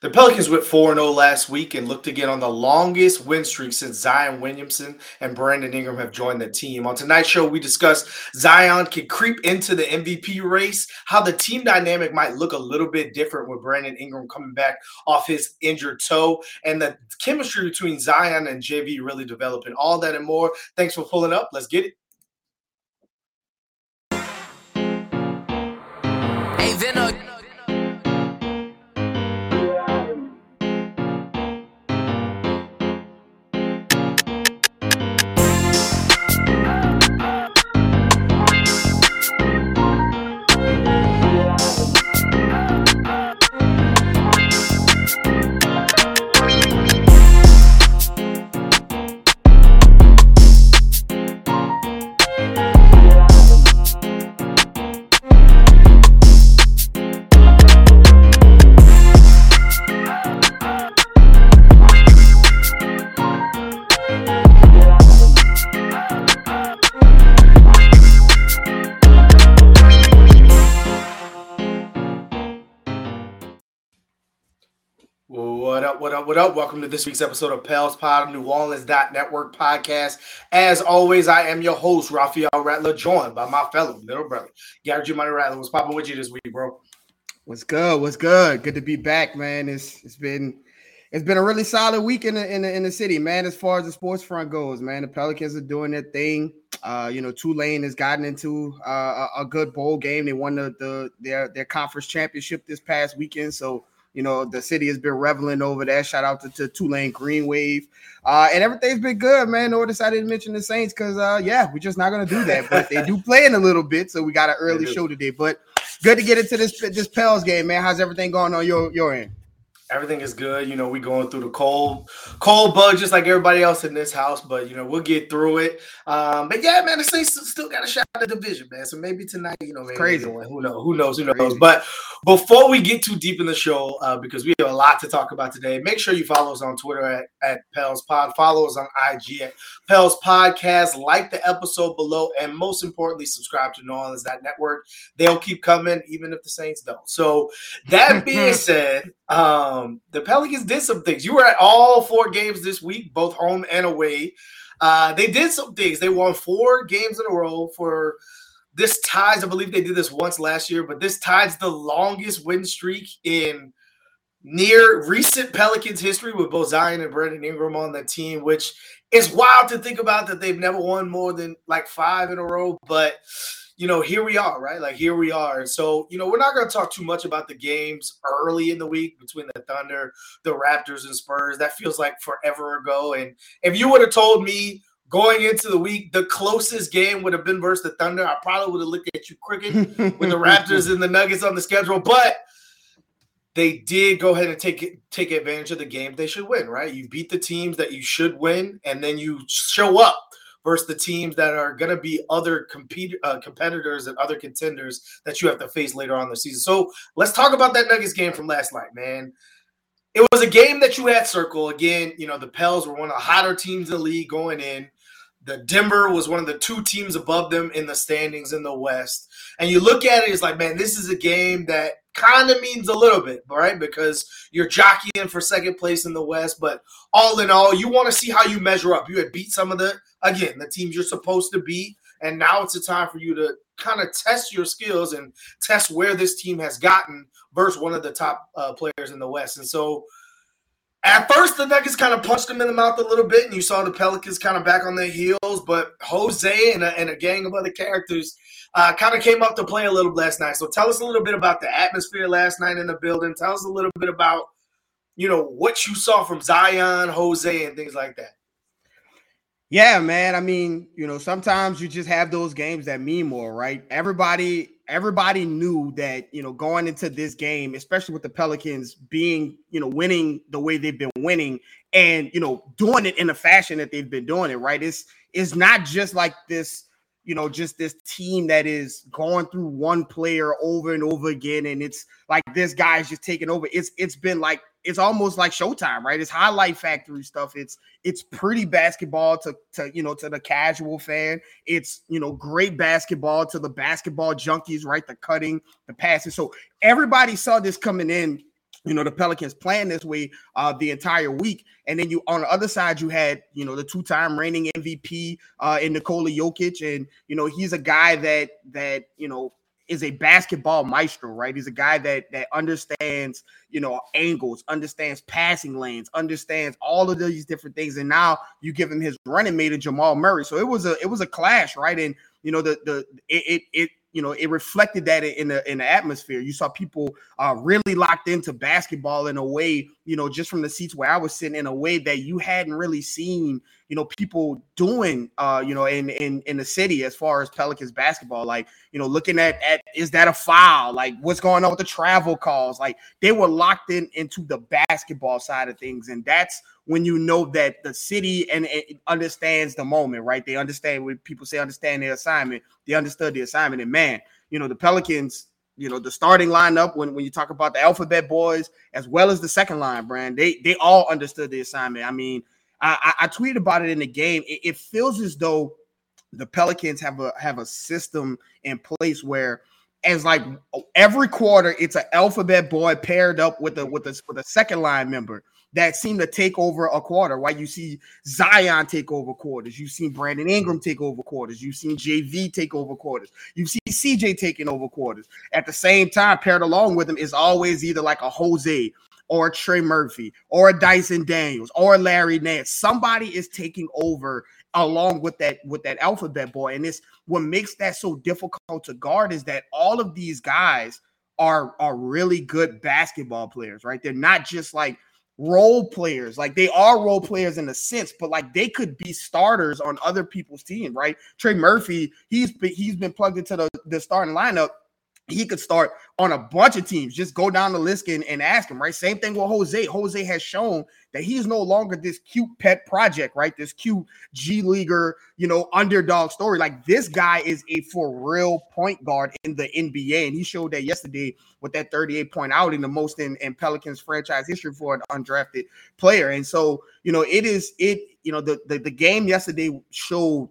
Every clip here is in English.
The Pelicans went 4 0 last week and looked again on the longest win streak since Zion Williamson and Brandon Ingram have joined the team. On tonight's show, we discuss Zion can creep into the MVP race, how the team dynamic might look a little bit different with Brandon Ingram coming back off his injured toe, and the chemistry between Zion and JV really developing. All that and more. Thanks for pulling up. Let's get it. What up? Welcome to this week's episode of Pels Pod, New Orleans Network podcast. As always, I am your host, Raphael Rattler, joined by my fellow little brother, Gary G. Money Rattler. What's popping with you this week, bro? What's good? What's good? Good to be back, man. It's it's been it's been a really solid week in the, in the in the city, man. As far as the sports front goes, man, the Pelicans are doing their thing. Uh, you know, Tulane has gotten into uh, a, a good bowl game. They won the, the their their conference championship this past weekend, so you know, the city has been reveling over that. Shout out to, to Tulane Green Wave. Uh, and everything's been good, man. No I decided to mention the Saints because uh yeah, we're just not gonna do that. But they do play in a little bit, so we got an early show today. But good to get into this this Pels game, man. How's everything going on your your end? Everything is good. You know, we going through the cold, cold bug just like everybody else in this house, but you know, we'll get through it. Um, but yeah, man, the Saints still got a shot at the division, man. So maybe tonight, you know, maybe crazy. One. Who knows? Who knows? Who knows? Crazy. But before we get too deep in the show, uh, because we have a lot to talk about today, make sure you follow us on Twitter at, at Pels Pod. Follow us on IG at Pels Podcast. Like the episode below, and most importantly, subscribe to New Orleans Network. They'll keep coming, even if the Saints don't. So that being said, um, the Pelicans did some things. You were at all four games this week, both home and away. Uh, they did some things. They won four games in a row for this ties. I believe they did this once last year, but this ties the longest win streak in near recent Pelicans history with both Zion and Brandon Ingram on the team, which is wild to think about that they've never won more than like five in a row. But you know, here we are, right? Like here we are. So, you know, we're not going to talk too much about the games early in the week between the Thunder, the Raptors, and Spurs. That feels like forever ago. And if you would have told me going into the week, the closest game would have been versus the Thunder, I probably would have looked at you crooked with the Raptors and the Nuggets on the schedule. But they did go ahead and take take advantage of the game they should win, right? You beat the teams that you should win, and then you show up versus the teams that are going to be other compete, uh, competitors and other contenders that you have to face later on in the season. So let's talk about that Nuggets game from last night, man. It was a game that you had circle. Again, you know, the Pels were one of the hotter teams in the league going in. The Denver was one of the two teams above them in the standings in the West. And you look at it, it's like, man, this is a game that kind of means a little bit, right? Because you're jockeying for second place in the West. But all in all, you want to see how you measure up. You had beat some of the, again, the teams you're supposed to beat. And now it's a time for you to kind of test your skills and test where this team has gotten versus one of the top uh, players in the West. And so at first, the Nuggets kind of punched them in the mouth a little bit, and you saw the Pelicans kind of back on their heels. But Jose and a, and a gang of other characters uh, kind of came up to play a little last night. So tell us a little bit about the atmosphere last night in the building. Tell us a little bit about, you know, what you saw from Zion, Jose, and things like that. Yeah, man. I mean, you know, sometimes you just have those games that mean more, right? Everybody, everybody knew that, you know, going into this game, especially with the Pelicans being, you know, winning the way they've been winning and, you know, doing it in the fashion that they've been doing it, right? It's it's not just like this, you know, just this team that is going through one player over and over again, and it's like this guy's just taking over. It's it's been like it's almost like Showtime, right? It's highlight factory stuff. It's it's pretty basketball to to you know to the casual fan. It's you know great basketball to the basketball junkies, right? The cutting, the passing. So everybody saw this coming in you know the Pelicans playing this way uh, the entire week, and then you on the other side you had you know the two-time reigning MVP uh, in Nikola Jokic, and you know he's a guy that that you know is a basketball maestro, right? He's a guy that that understands, you know, angles, understands passing lanes, understands all of these different things. And now you give him his running mate Jamal Murray. So it was a it was a clash, right? And you know, the the it it, it you know, it reflected that in the in the atmosphere. You saw people uh, really locked into basketball in a way, you know, just from the seats where I was sitting in a way that you hadn't really seen, you know, people doing, uh, you know, in in in the city as far as Pelicans basketball. Like, you know, looking at at is that a foul? Like, what's going on with the travel calls? Like, they were locked in into the basketball side of things, and that's when you know that the city and it understands the moment, right? They understand when people say understand their assignment. They understood the assignment, and man, you know, the Pelicans you know the starting lineup when, when you talk about the alphabet boys as well as the second line brand they they all understood the assignment i mean i i, tweeted about it in the game it, it, feels as though the pelicans have a have a system in place where as like every quarter it's an alphabet boy paired up with a with a with a second line member that seem to take over a quarter. Right? You see Zion take over quarters. You've seen Brandon Ingram take over quarters. You've seen JV take over quarters. You see CJ taking over quarters. At the same time, paired along with him is always either like a Jose or Trey Murphy or Dyson Daniels or Larry Nance. Somebody is taking over along with that with that alphabet boy. And it's what makes that so difficult to guard is that all of these guys are are really good basketball players, right? They're not just like role players. Like they are role players in a sense, but like they could be starters on other people's team, right? Trey Murphy, he's been, he's been plugged into the, the starting lineup he could start on a bunch of teams. Just go down the list and, and ask him, right? Same thing with Jose. Jose has shown that he's no longer this cute pet project, right? This cute G leaguer, you know, underdog story. Like this guy is a for real point guard in the NBA. And he showed that yesterday with that 38 point outing, the most in, in Pelicans franchise history for an undrafted player. And so, you know, it is it, you know, the the, the game yesterday showed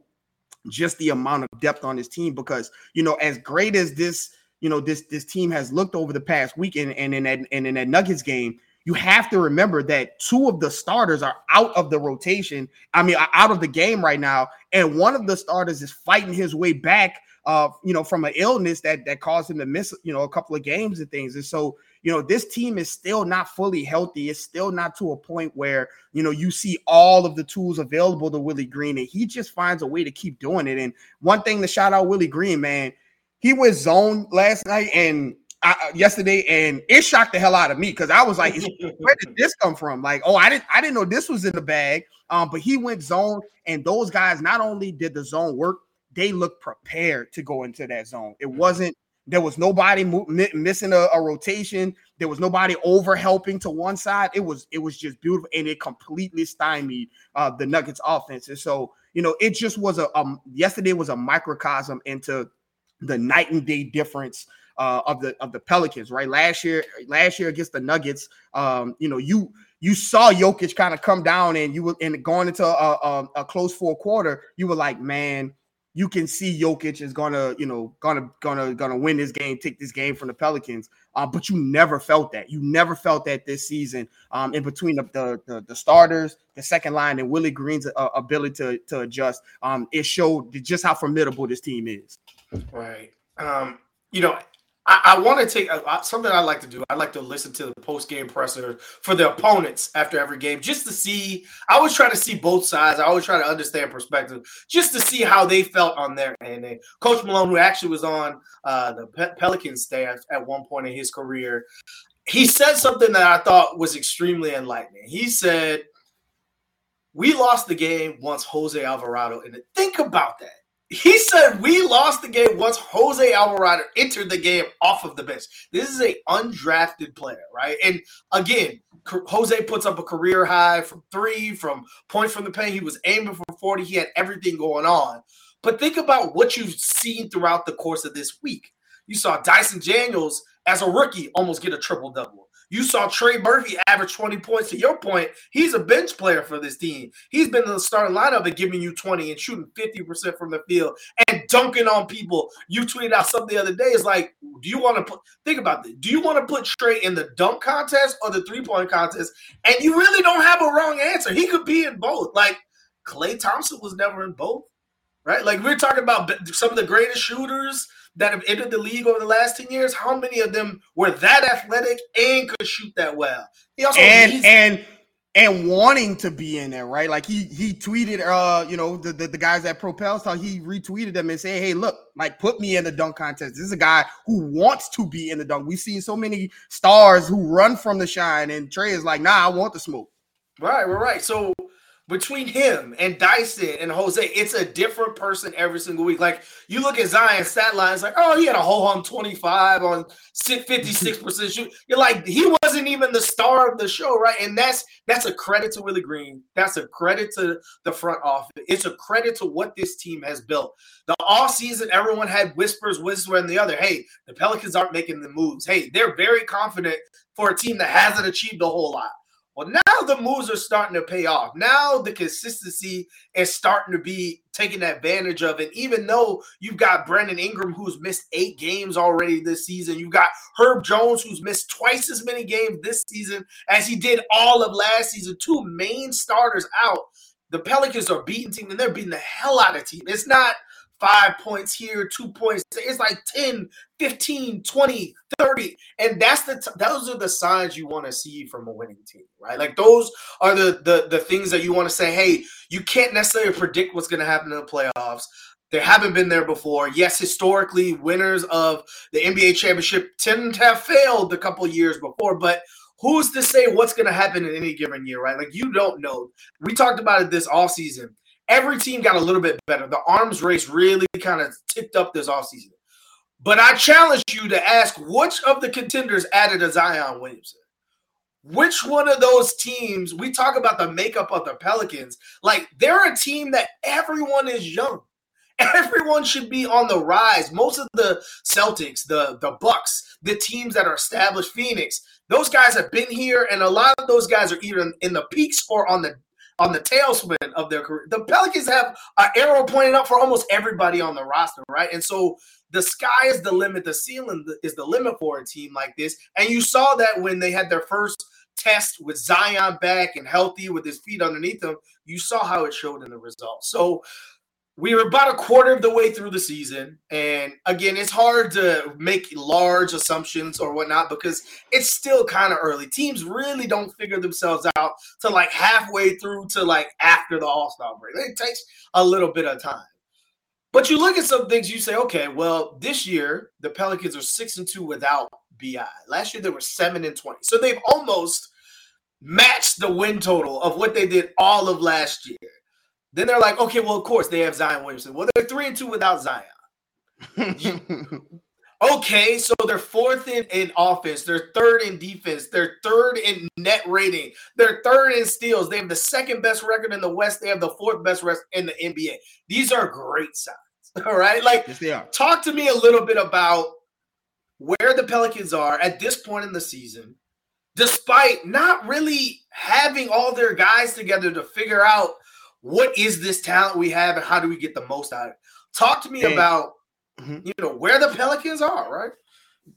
just the amount of depth on his team because you know, as great as this you know this this team has looked over the past week and, and in that and in that Nuggets game, you have to remember that two of the starters are out of the rotation. I mean, out of the game right now, and one of the starters is fighting his way back. Uh, you know, from an illness that that caused him to miss, you know, a couple of games and things. And so, you know, this team is still not fully healthy. It's still not to a point where you know you see all of the tools available to Willie Green, and he just finds a way to keep doing it. And one thing to shout out Willie Green, man he went zone last night and uh, yesterday, and it shocked the hell out of me because I was like, "Where did this come from?" Like, oh, I didn't, I didn't know this was in the bag. Um, but he went zone, and those guys not only did the zone work, they looked prepared to go into that zone. It mm-hmm. wasn't there was nobody mo- missing a, a, rotation. There was nobody over helping to one side. It was it was just beautiful, and it completely stymied uh, the Nuggets offense. And so you know, it just was a um, yesterday was a microcosm into the night and day difference uh, of the of the Pelicans, right? Last year, last year against the Nuggets, um, you know, you you saw Jokic kind of come down, and you were and going into a, a, a close fourth quarter, you were like, man, you can see Jokic is gonna, you know, gonna gonna gonna win this game, take this game from the Pelicans. Uh, but you never felt that. You never felt that this season. Um, in between the, the the, the starters, the second line, and Willie Green's uh, ability to to adjust, um, it showed just how formidable this team is. Right. Um, you know, I, I want to take uh, something I like to do. I like to listen to the post game presser for the opponents after every game, just to see. I always try to see both sides. I always try to understand perspective, just to see how they felt on their end. And Coach Malone, who actually was on uh, the Pe- Pelican staff at one point in his career, he said something that I thought was extremely enlightening. He said, "We lost the game once Jose Alvarado." And think about that he said we lost the game once Jose Alvarado entered the game off of the bench. This is a undrafted player, right? And again, Jose puts up a career high from three, from points from the paint. He was aiming for 40. He had everything going on. But think about what you've seen throughout the course of this week. You saw Dyson Daniels as a rookie almost get a triple double. You saw Trey Murphy average 20 points. To your point, he's a bench player for this team. He's been in the starting lineup and giving you 20 and shooting 50% from the field and dunking on people. You tweeted out something the other day. It's like, do you want to put think about this? Do you want to put Trey in the dunk contest or the three-point contest? And you really don't have a wrong answer. He could be in both. Like Klay Thompson was never in both. Right? Like we're talking about some of the greatest shooters that have entered the league over the last 10 years, how many of them were that athletic and could shoot that well? He also and and and wanting to be in there, right? Like he he tweeted uh, you know, the the, the guys at Propel so he retweeted them and said, Hey, look, like put me in the dunk contest. This is a guy who wants to be in the dunk. We've seen so many stars who run from the shine, and Trey is like, nah, I want the smoke. Right, we're right. So between him and Dyson and Jose, it's a different person every single week. Like you look at Zion's stat lines, like, oh, he had a whole on 25 on 56% shoot. You're like, he wasn't even the star of the show, right? And that's that's a credit to Willie Green. That's a credit to the front office. It's a credit to what this team has built. The off season, everyone had whispers, whisper, and the other. Hey, the Pelicans aren't making the moves. Hey, they're very confident for a team that hasn't achieved a whole lot. Well, now the moves are starting to pay off. Now the consistency is starting to be taken advantage of. And even though you've got Brandon Ingram, who's missed eight games already this season, you've got Herb Jones, who's missed twice as many games this season as he did all of last season, two main starters out. The Pelicans are beating team and they're beating the hell out of team. It's not five points here, two points. It's like 10, 15, 20, 30. And that's the t- those are the signs you want to see from a winning team, right? Like those are the the the things that you want to say, hey, you can't necessarily predict what's going to happen in the playoffs. They haven't been there before. Yes, historically, winners of the NBA championship tend to have failed a couple years before, but who's to say what's going to happen in any given year, right? Like you don't know. We talked about it this off season every team got a little bit better. The arms race really kind of ticked up this offseason. But I challenge you to ask which of the contenders added a Zion Williamson? Which one of those teams, we talk about the makeup of the Pelicans, like they're a team that everyone is young. Everyone should be on the rise. Most of the Celtics, the, the Bucks, the teams that are established, Phoenix, those guys have been here, and a lot of those guys are either in the peaks or on the on the tailspin of their career. The Pelicans have an arrow pointing up for almost everybody on the roster, right? And so the sky is the limit, the ceiling is the limit for a team like this. And you saw that when they had their first test with Zion back and healthy with his feet underneath him, you saw how it showed in the results. So we were about a quarter of the way through the season. And again, it's hard to make large assumptions or whatnot because it's still kind of early. Teams really don't figure themselves out to like halfway through to like after the All Star break. It takes a little bit of time. But you look at some things, you say, okay, well, this year the Pelicans are six and two without BI. Last year they were seven and 20. So they've almost matched the win total of what they did all of last year. Then they're like, okay, well, of course they have Zion Williamson. Well, they're three and two without Zion. okay, so they're fourth in, in offense, they're third in defense, they're third in net rating, they're third in steals. They have the second best record in the West, they have the fourth best record in the NBA. These are great signs. All right. Like yes, talk to me a little bit about where the Pelicans are at this point in the season, despite not really having all their guys together to figure out what is this talent we have and how do we get the most out of it? Talk to me and, about mm-hmm. you know where the Pelicans are, right?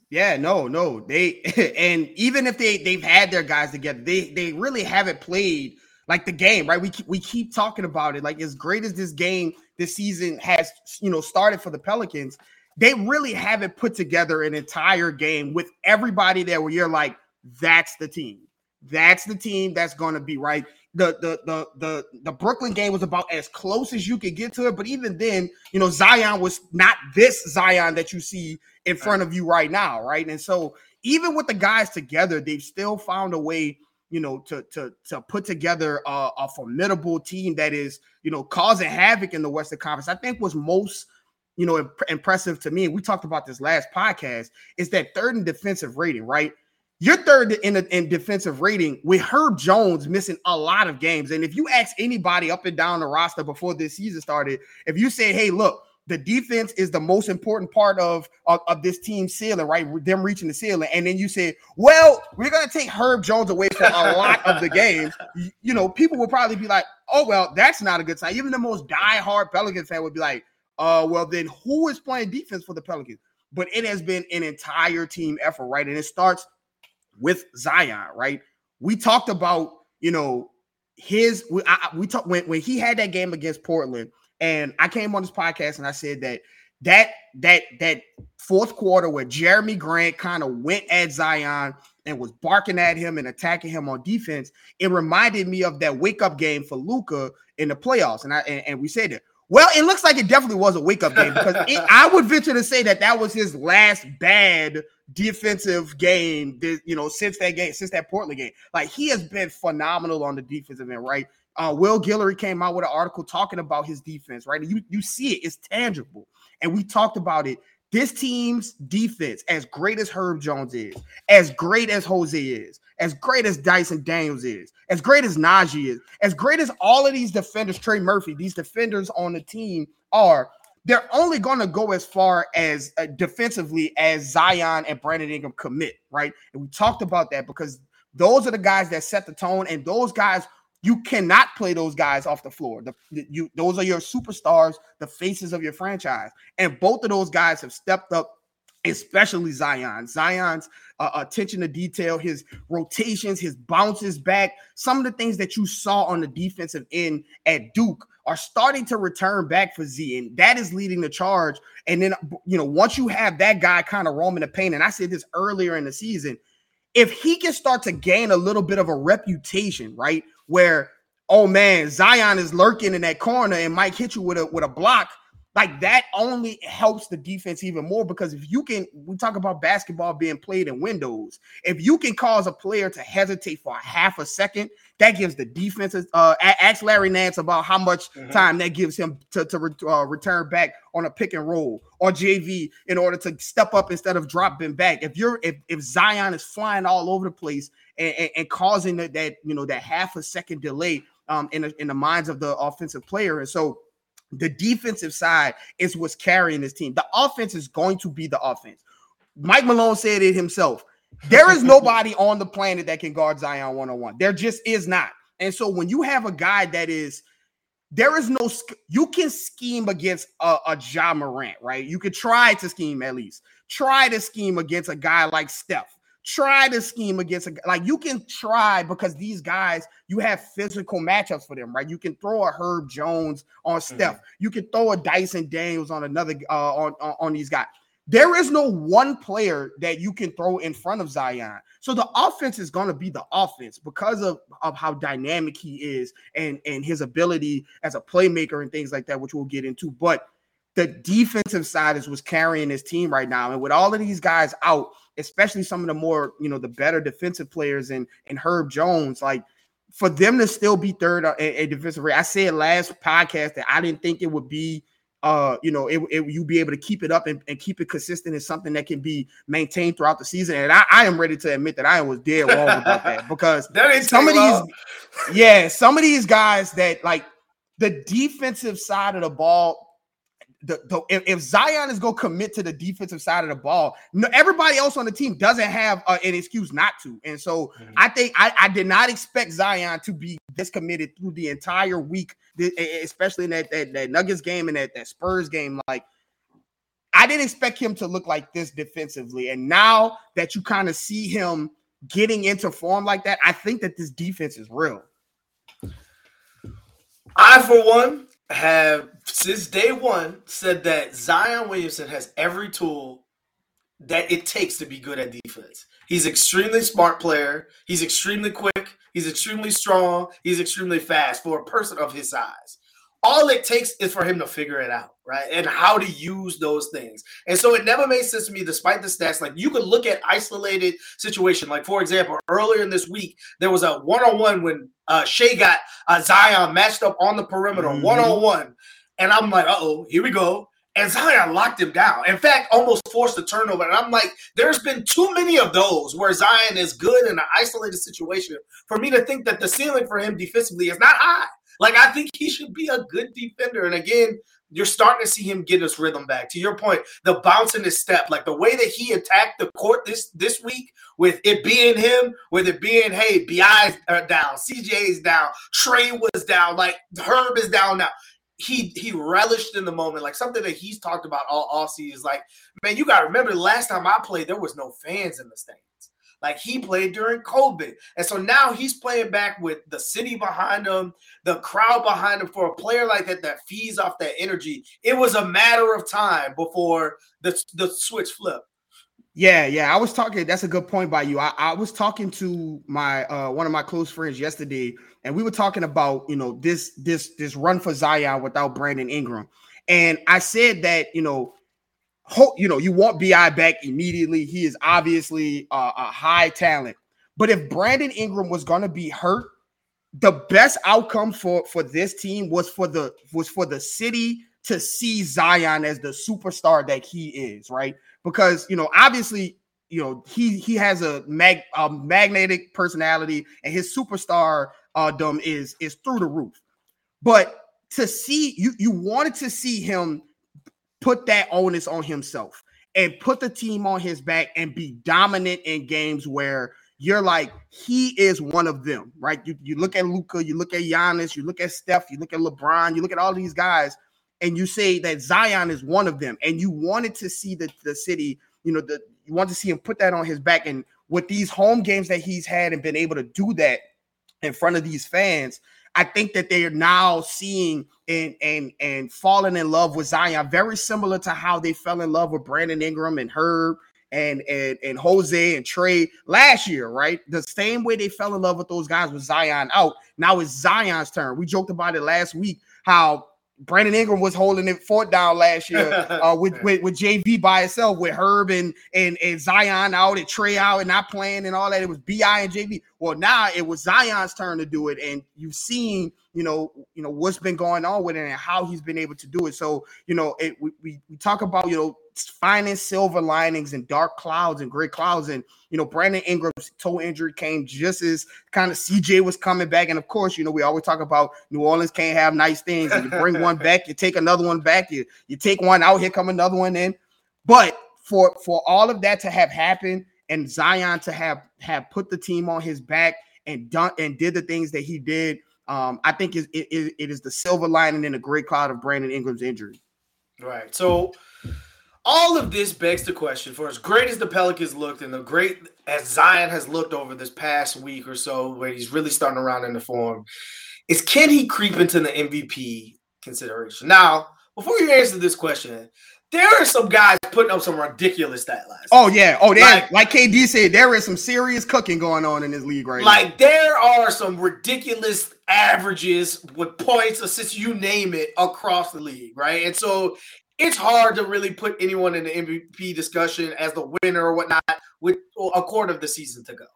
Yeah, no, no. They and even if they they've had their guys together, they they really haven't played like the game, right? We we keep talking about it. Like as great as this game this season has, you know, started for the Pelicans, they really haven't put together an entire game with everybody there where you're like, that's the team. That's the team that's going to be right the the the the the Brooklyn game was about as close as you could get to it. But even then, you know, Zion was not this Zion that you see in front of you right now, right? And so even with the guys together, they've still found a way, you know, to to to put together a, a formidable team that is, you know, causing havoc in the Western Conference. I think was most you know imp- impressive to me. And we talked about this last podcast is that third in defensive rating, right? You're third in, a, in defensive rating with Herb Jones missing a lot of games. And if you ask anybody up and down the roster before this season started, if you say, hey, look, the defense is the most important part of, of, of this team ceiling, right? Them reaching the ceiling. And then you say, well, we're going to take Herb Jones away from a lot of the games. You know, people would probably be like, oh, well, that's not a good sign. Even the most die-hard Pelicans fan would be like, uh, well, then who is playing defense for the Pelicans? But it has been an entire team effort, right? And it starts with Zion, right? We talked about, you know, his we, I, we talked when, when he had that game against Portland, and I came on this podcast and I said that that that that fourth quarter where Jerami Grant kind of went at Zion and was barking at him and attacking him on defense, it reminded me of that wake up game for Luka in the playoffs. And I and, and we said that. Well, it looks like it definitely was a wake up game because it, I would venture to say that that was his last bad defensive game. You know, since that game, since that Portland game, like he has been phenomenal on the defensive end, right? Uh, Will Guillory came out with an article talking about his defense, right? You you see it, it's tangible, and we talked about it. This team's defense, as great as Herb Jones is, as great as Jose is, as great as Dyson Daniels is, as great as Naji is, as great as all of these defenders, Trey Murphy, these defenders on the team are, they're only going to go as far as uh, defensively as Zion and Brandon Ingram commit, right? And we talked about that because those are the guys that set the tone, and those guys you cannot play those guys off the floor. The, you those are your superstars, the faces of your franchise, and both of those guys have stepped up especially Zion. Zion's uh, attention to detail, his rotations, his bounces back, some of the things that you saw on the defensive end at Duke are starting to return back for Z, and that is leading the charge. And then, you know, once you have that guy kind of roaming the paint, and I said this earlier in the season, if he can start to gain a little bit of a reputation, right, where oh man, Zion is lurking in that corner and might hit you with a with a block like that only helps the defense even more because if you can, we talk about basketball being played in windows. If you can cause a player to hesitate for a half a second, that gives the defense. Uh, ask Larry Nance about how much mm-hmm. time that gives him to, to re- uh, return back on a pick and roll or JV in order to step up instead of dropping back. If you're if, if Zion is flying all over the place and, and, and causing that, that you know that half a second delay um, in in the minds of the offensive player, and so the defensive side is what's carrying this team. The offense is going to be the offense. Mike Malone said it himself. There is nobody on the planet that can guard Zion one on one. There just is not. And so when you have a guy that is, there is no, you can scheme against a, a Ja Morant, right? You could try to scheme at least. Try to scheme against a guy like Steph try to scheme against a like you can try because these guys you have physical matchups for them, right? You can throw a Herb Jones on Steph, mm-hmm. you can throw a Dyson Daniels on another uh on, on, on these guys. There is no one player that you can throw in front of Zion. So the offense is going to be the offense because of, of how dynamic he is and, and his ability as a playmaker and things like that, which we'll get into. But the defensive side is what's carrying his team right now. And with all of these guys out, especially some of the more, you know, the better defensive players and and Herb Jones, like for them to still be third at, at defensive rate. I said last podcast that I didn't think it would be uh, you know, it, it you be able to keep it up and, and, keep it consistent is something that can be maintained throughout the season. And I, I am ready to admit that I was dead wrong about that because that some of these, yeah, some of these guys that like the defensive side of the ball the, the if, if, Zion is going to commit to the defensive side of the ball, no, everybody else on the team doesn't have uh, an excuse not to. And so mm-hmm. I think I, I, did not expect Zion to be this committed through the entire week, especially in that, that, that Nuggets game and that, that Spurs game. Like, I didn't expect him to look like this defensively. And now that you kind of see him getting into form like that, I think that this defense is real. I, for one, have since day one said that Zion Williamson has every tool that it takes to be good at defense. He's extremely smart player. He's extremely quick. He's extremely strong. He's extremely fast for a person of his size all it takes is for him to figure it out, right? And how to use those things. And so it never made sense to me, despite the stats. Like you could look at isolated situation. Like for example, earlier in this week, there was a one-on-one when uh, Shai got uh, Zion matched up on the perimeter, one-on-one, and I'm like, oh, here we go. And Zion locked him down. In fact, almost forced a turnover. And I'm like, there's been too many of those where Zion is good in an isolated situation for me to think that the ceiling for him defensively is not high. Like I think he should be a good defender. And again, you're starting to see him get his rhythm back. To your point, the bounce in his step, like the way that he attacked the court this this week, with it being him, with it being hey, Bi's uh, down, CJ is down, Trey was down, like Herb is down now. He he relished in the moment, like something that he's talked about all off season. Is like, man, you got to remember the last time I played, there was no fans in the stand like he played during COVID. And so now he's playing back with the city behind him, the crowd behind him. For a player like that that feeds off that energy, it was a matter of time before the, the switch flipped. Yeah, yeah. I was talking. That's a good point by you. I, I was talking to my uh, one of my close friends yesterday, and we were talking about you know this this this run for Zion without Brandon Ingram, and I said that you know you know, you want BI back immediately. He is obviously a, a high talent. But if Brandon Ingram was going to be hurt, the best outcome for for this team was for the was for the city to see Zion as the superstar that he is, right? Because you know, obviously, you know, he he has a mag a magnetic personality, and his superstar uh dumb is is through the roof. But to see you you wanted to see him put that onus on himself and put the team on his back and be dominant in games where you're like, he is one of them, right? You, you look at Luka, you look at Giannis, you look at Steph, you look at LeBron, you look at all these guys, and you say that Zion is one of them. And you wanted to see the, the city, you know, the you want to see him put that on his back. And with these home games that he's had and been able to do that in front of these fans, I think that they are now seeing and and and falling in love with Zion, very similar to how they fell in love with Brandon Ingram and Herb and and and Jose and Trey last year, right? The same way they fell in love with those guys with Zion out. Now it's Zion's turn. We joked about it last week how Brandon Ingram was holding it fort down last year uh, with, with, with JV by itself, with Herb and, and and Zion out and Trey out and not playing and all that. It was Bi and JV. Well, now it was Zion's turn to do it, and you've seen you know you know what's been going on with it and how he's been able to do it. So you know it, we, we we talk about you know finding silver linings and dark clouds and gray clouds. And, you know, Brandon Ingram's toe injury came just as kind of CJ was coming back. And of course, you know, we always talk about New Orleans can't have nice things. And you bring one back, you take another one back, you, you take one out, here come another one in. But for for all of that to have happened and Zion to have have put the team on his back and done and did the things that he did, um, I think it, it, it is the silver lining in the great cloud of Brandon Ingram's injury. Right. So all of this begs the question for as great as the Pelicans looked and the great as Zion has looked over this past week or so, where he's really starting around in the form, is can he creep into the MVP consideration? Now, before you answer this question, there are some guys putting up some ridiculous stat lines. Oh yeah, oh yeah. Like, like KD said, there is some serious cooking going on in this league right like, now. Like there are some ridiculous averages with points, assists, you name it, across the league, right? And so it's hard to really put anyone in the MVP discussion as the winner or whatnot with a quarter of the season to go.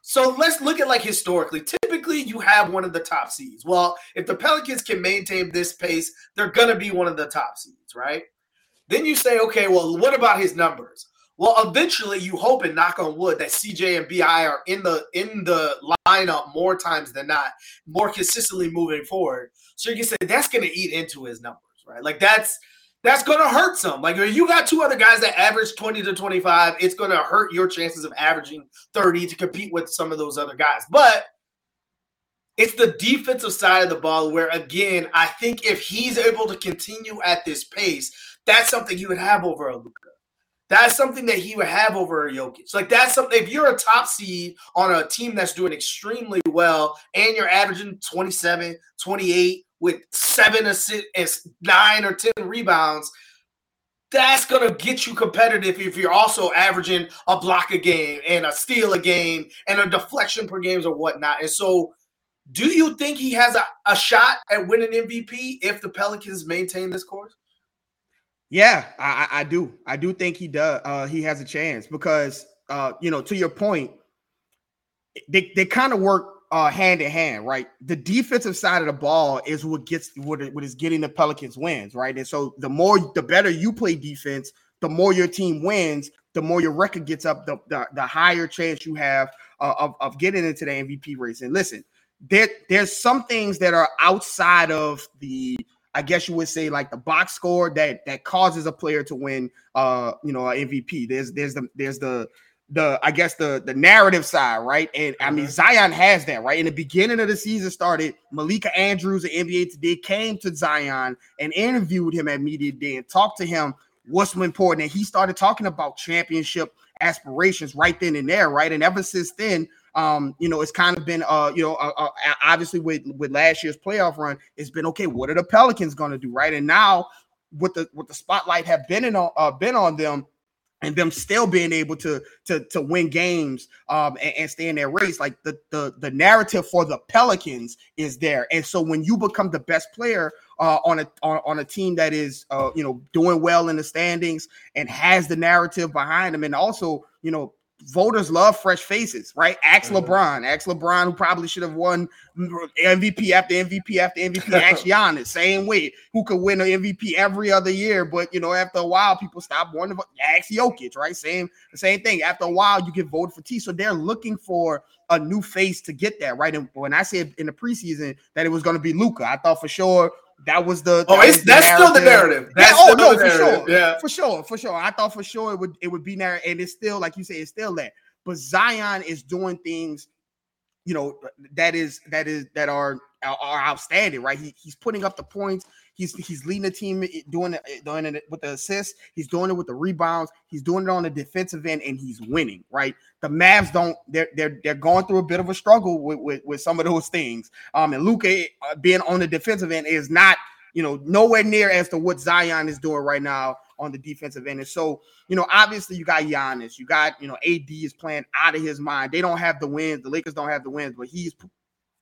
So let's look at like historically. Typically, you have one of the top seeds. Well, if the Pelicans can maintain this pace, they're going to be one of the top seeds, right? Then you say, okay, well, what about his numbers? Well, eventually, you hope and knock on wood that CJ and Bi are in the in the lineup more times than not, more consistently moving forward. So you can say that's going to eat into his numbers, right? Like that's that's going to hurt some. Like if you got two other guys that average 20 to 25, it's going to hurt your chances of averaging 30 to compete with some of those other guys. But it's the defensive side of the ball where, again, I think if he's able to continue at this pace, that's something he would have over a Luka. That's something that he would have over a Jokic. Like that's something. If you're a top seed on a team that's doing extremely well and you're averaging 27, 28, with seven assists, nine or ten rebounds, that's gonna get you competitive if you're also averaging a block a game and a steal a game and a deflection per games or whatnot. And so, do you think he has a, a shot at winning MVP if the Pelicans maintain this course? Yeah, I, I do. I do think he does. Uh, he has a chance because, uh, you know, to your point, they, they kind of work uh, hand in hand, right? The defensive side of the ball is what gets what, what is getting the Pelicans wins, right? And so the more the better you play defense, the more your team wins, the more your record gets up, the the, the higher chance you have uh, of, of getting into the MVP race. And listen, there there's some things that are outside of the I guess you would say like the box score that that causes a player to win uh you know an MVP. There's there's the there's the the I guess the the narrative side, right? And I mean mm-hmm. Zion has that, right? In the beginning of the season started, Malika Andrews of NBA Today came to Zion and interviewed him at Media Day and talked to him what's important. And he started talking about championship aspirations right then and there, right? And ever since then, um, you know, it's kind of been, uh, you know, uh, uh, obviously with with last year's playoff run, it's been okay. What are the Pelicans going to do, right? And now, with the with the spotlight have been in uh, been on them, and them still being able to to to win games um and, and, stay in their race like the the the narrative for the pelicans is there. And so when you become the best player uh, on a on, on a team that is uh you know doing well in the standings and has the narrative behind them and also you know voters love fresh faces, right? Ask mm-hmm. LeBron, ask LeBron, who probably should have won MVP after MVP after MVP. ask Giannis, same way, who could win an MVP every other year, but you know, after a while, people stop wanting. To ask Jokic, right? Same, same thing. After a while, you get voted for T. So they're looking for a new face to get that right. And when I said in the preseason that it was going to be Luka, I thought for sure that was the oh, that that's still the narrative. That's yeah, oh no, for sure, yeah, for sure, for sure. I thought for sure it would it would be there, and it's still like you say, it's still that. But Zion is doing things, you know, that is that is that are are outstanding, right? He, he's putting up the points. He's he's leading the team, eh, doing it, eh, doing it with the assists. He's doing it with the rebounds. He's doing it on the defensive end, and he's winning. Right? The Mavs don't. They're they're they're going through a bit of a struggle with with, with some of those things. Um, and Luka uh, being on the defensive end is not you know, nowhere near as to what Zion is doing right now on the defensive end. And so, you know, obviously you got Giannis, you got, you know, AD is playing out of his mind. They don't have the wins. The Lakers don't have the wins, but he's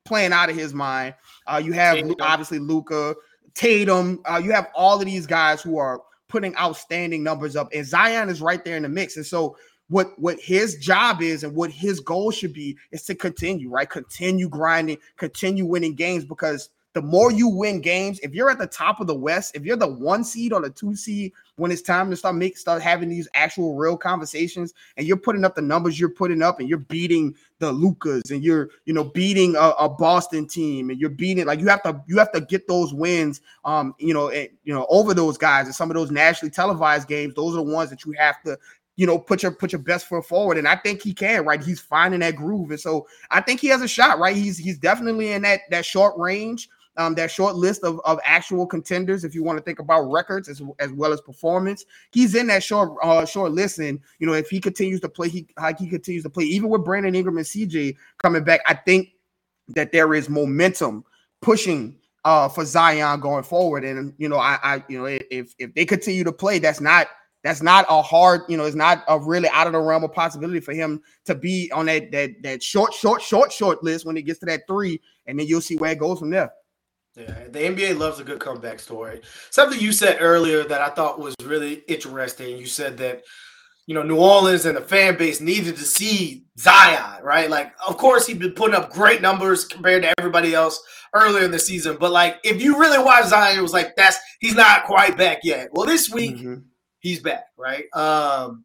playing out of his mind. Uh, you have Tatum. obviously Luka, Tatum. Uh, you have all of these guys who are putting outstanding numbers up, and Zion is right there in the mix. And so, what what his job is and what his goal should be is to continue, right? Continue grinding, continue winning games because the more you win games, if you're at the top of the West, if you're the one seed or the two seed, when it's time to start make start having these actual real conversations, and you're putting up the numbers you're putting up, and you're beating the Lukas, and you're you know beating a, a Boston team, and you're beating like you have to you have to get those wins, um, you know, and, you know over those guys and some of those nationally televised games. Those are the ones that you have to you know, put your put your best foot forward. And I think he can, right? He's finding that groove. And so I think he has a shot, right? He's he's definitely in that that short range um, that short list of, of actual contenders. If you want to think about records as, as well as performance, he's in that short uh, short list. And you know, if he continues to play, he like he continues to play, even with Brandon Ingram and CJ coming back, I think that there is momentum pushing uh, for Zion going forward. And you know, I, I you know, if if they continue to play, that's not that's not a hard, you know, it's not a really out of the realm of possibility for him to be on that that that short, short, short, short list when it gets to that three, and then you'll see where it goes from there. Yeah, the NBA loves a good comeback story. Something you said earlier that I thought was really interesting. You said that you know New Orleans and the fan base needed to see Zion, right? Like, of course, he'd been putting up great numbers compared to everybody else earlier in the season, but like, if you really watch Zion, it was like that's he's not quite back yet. Well, this week mm-hmm. he's back, right? Um,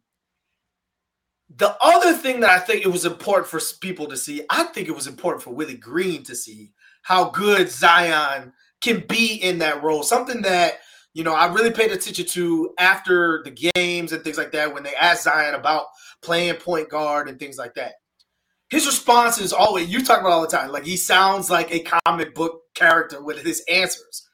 the other thing that I think it was important for people to see, I think it was important for Willie Green to see how good Zion can be in that role. Something that, you know, I really paid attention to after the games and things like that when they asked Zion about playing point guard and things like that. His response is always, you talk about all the time, like he sounds like a comic book character with his answers.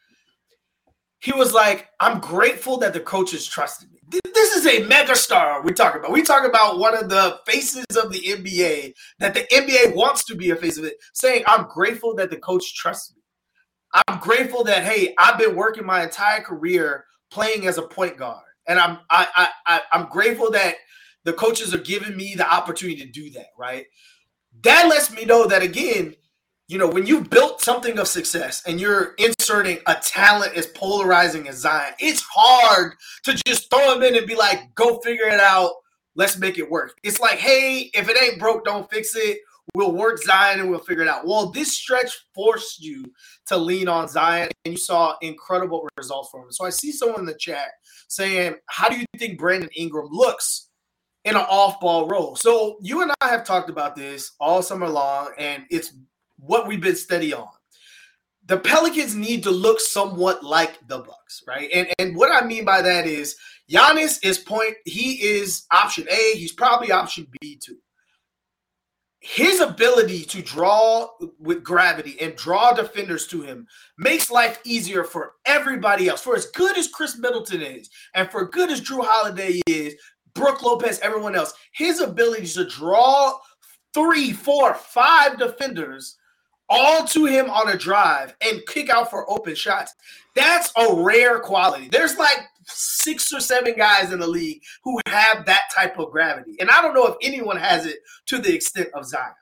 He was like, I'm grateful that the coaches trusted me. This is a megastar we talk about. We talk about one of the faces of the NBA that the NBA wants to be a face of it, saying, I'm grateful that the coach trusts me. I'm grateful that, hey, I've been working my entire career playing as a point guard. And I'm I, I, I I'm grateful that the coaches are giving me the opportunity to do that, right? That lets me know that again, you know, when you've built something of success and you're inserting a talent as polarizing as Zion, it's hard to just throw him in and be like, go figure it out. Let's make it work. It's like, hey, if it ain't broke, don't fix it. We'll work Zion and we'll figure it out. Well, this stretch forced you to lean on Zion and you saw incredible results from him. So I see someone in the chat saying, How do you think Brandon Ingram looks in an off ball role? So you and I have talked about this all summer long, and it's what we've been steady on. the Pelicans need to look somewhat like the Bucks, right? And and what I mean by that is Giannis is point. He is option A. He's probably option B too. His ability to draw with gravity and draw defenders to him makes life easier for everybody else. For as good as Khris Middleton is, and for good as Jrue Holiday is, Brook Lopez, everyone else, his ability to draw three, four, five defenders all to him on a drive and kick out for open shots. That's a rare quality. There's like six or seven guys in the league who have that type of gravity. And I don't know if anyone has it to the extent of Zion.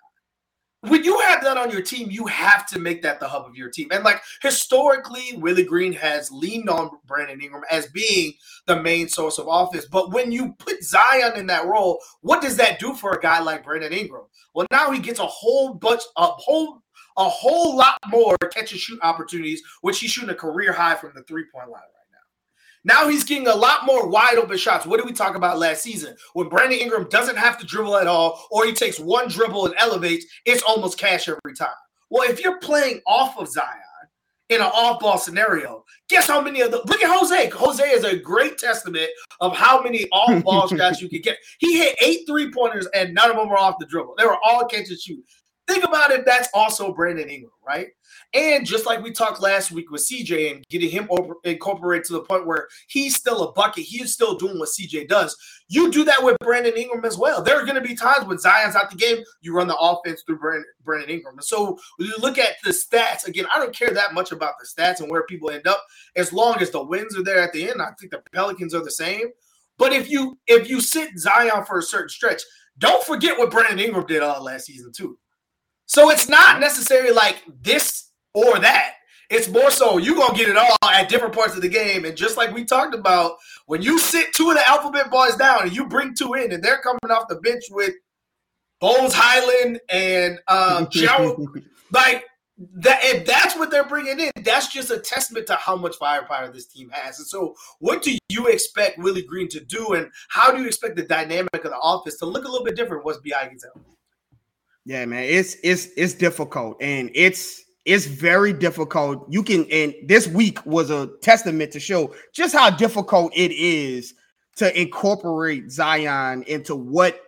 When you have that on your team, you have to make that the hub of your team. And like historically, Willie Green has leaned on Brandon Ingram as being the main source of offense. But when you put Zion in that role, what does that do for a guy like Brandon Ingram? Well, now he gets a whole bunch, a whole a whole lot more catch and shoot opportunities, which he's shooting a career high from the three point line right now. Now he's getting a lot more wide open shots. What did we talk about last season? When Brandon Ingram doesn't have to dribble at all, or he takes one dribble and elevates, it's almost cash every time. Well, if you're playing off of Zion, in an off-ball scenario. Guess how many of the look at Jose. Jose is a great testament of how many off-ball shots you can get. He hit eight three-pointers and none of them were off the dribble. They were all catch and shoot. Think about it. That's also Brandon Ingram, right? And just like we talked last week with CJ and getting him over, incorporated to the point where he's still a bucket, he is still doing what CJ does. You do that with Brandon Ingram as well. There are going to be times when Zion's out the game, you run the offense through Brandon, Brandon Ingram. And so when you look at the stats, again, I don't care that much about the stats and where people end up, as long as the wins are there at the end. I think the Pelicans are the same. But if you if you sit Zion for a certain stretch, don't forget what Brandon Ingram did all last season too. So it's not necessarily like this or that. It's more so you're gonna get it all at different parts of the game. And just like we talked about, when you sit two of the alphabet boys down and you bring two in, and they're coming off the bench with Bones Hyland and um, like that. If that's what they're bringing in, that's just a testament to how much firepower this team has. And so, what do you expect Willie Green to do, and how do you expect the dynamic of the office to look a little bit different once Bi gets out? Yeah, man, it's it's it's difficult, and it's it's very difficult. You can, and this week was a testament to show just how difficult it is to incorporate Zion into what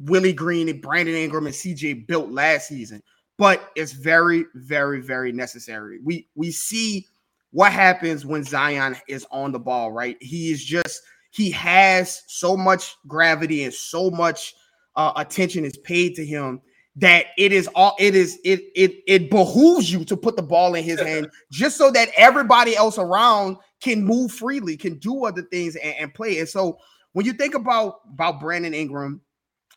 Willie Green and Brandon Ingram and CJ built last season. But it's very, very, very necessary. We we see what happens when Zion is on the ball, right? He is just he has so much gravity and so much uh, attention is paid to him that it is all it is it it it behooves you to put the ball in his hand just so that everybody else around can move freely, can do other things and, and play. And so when you think about about Brandon Ingram,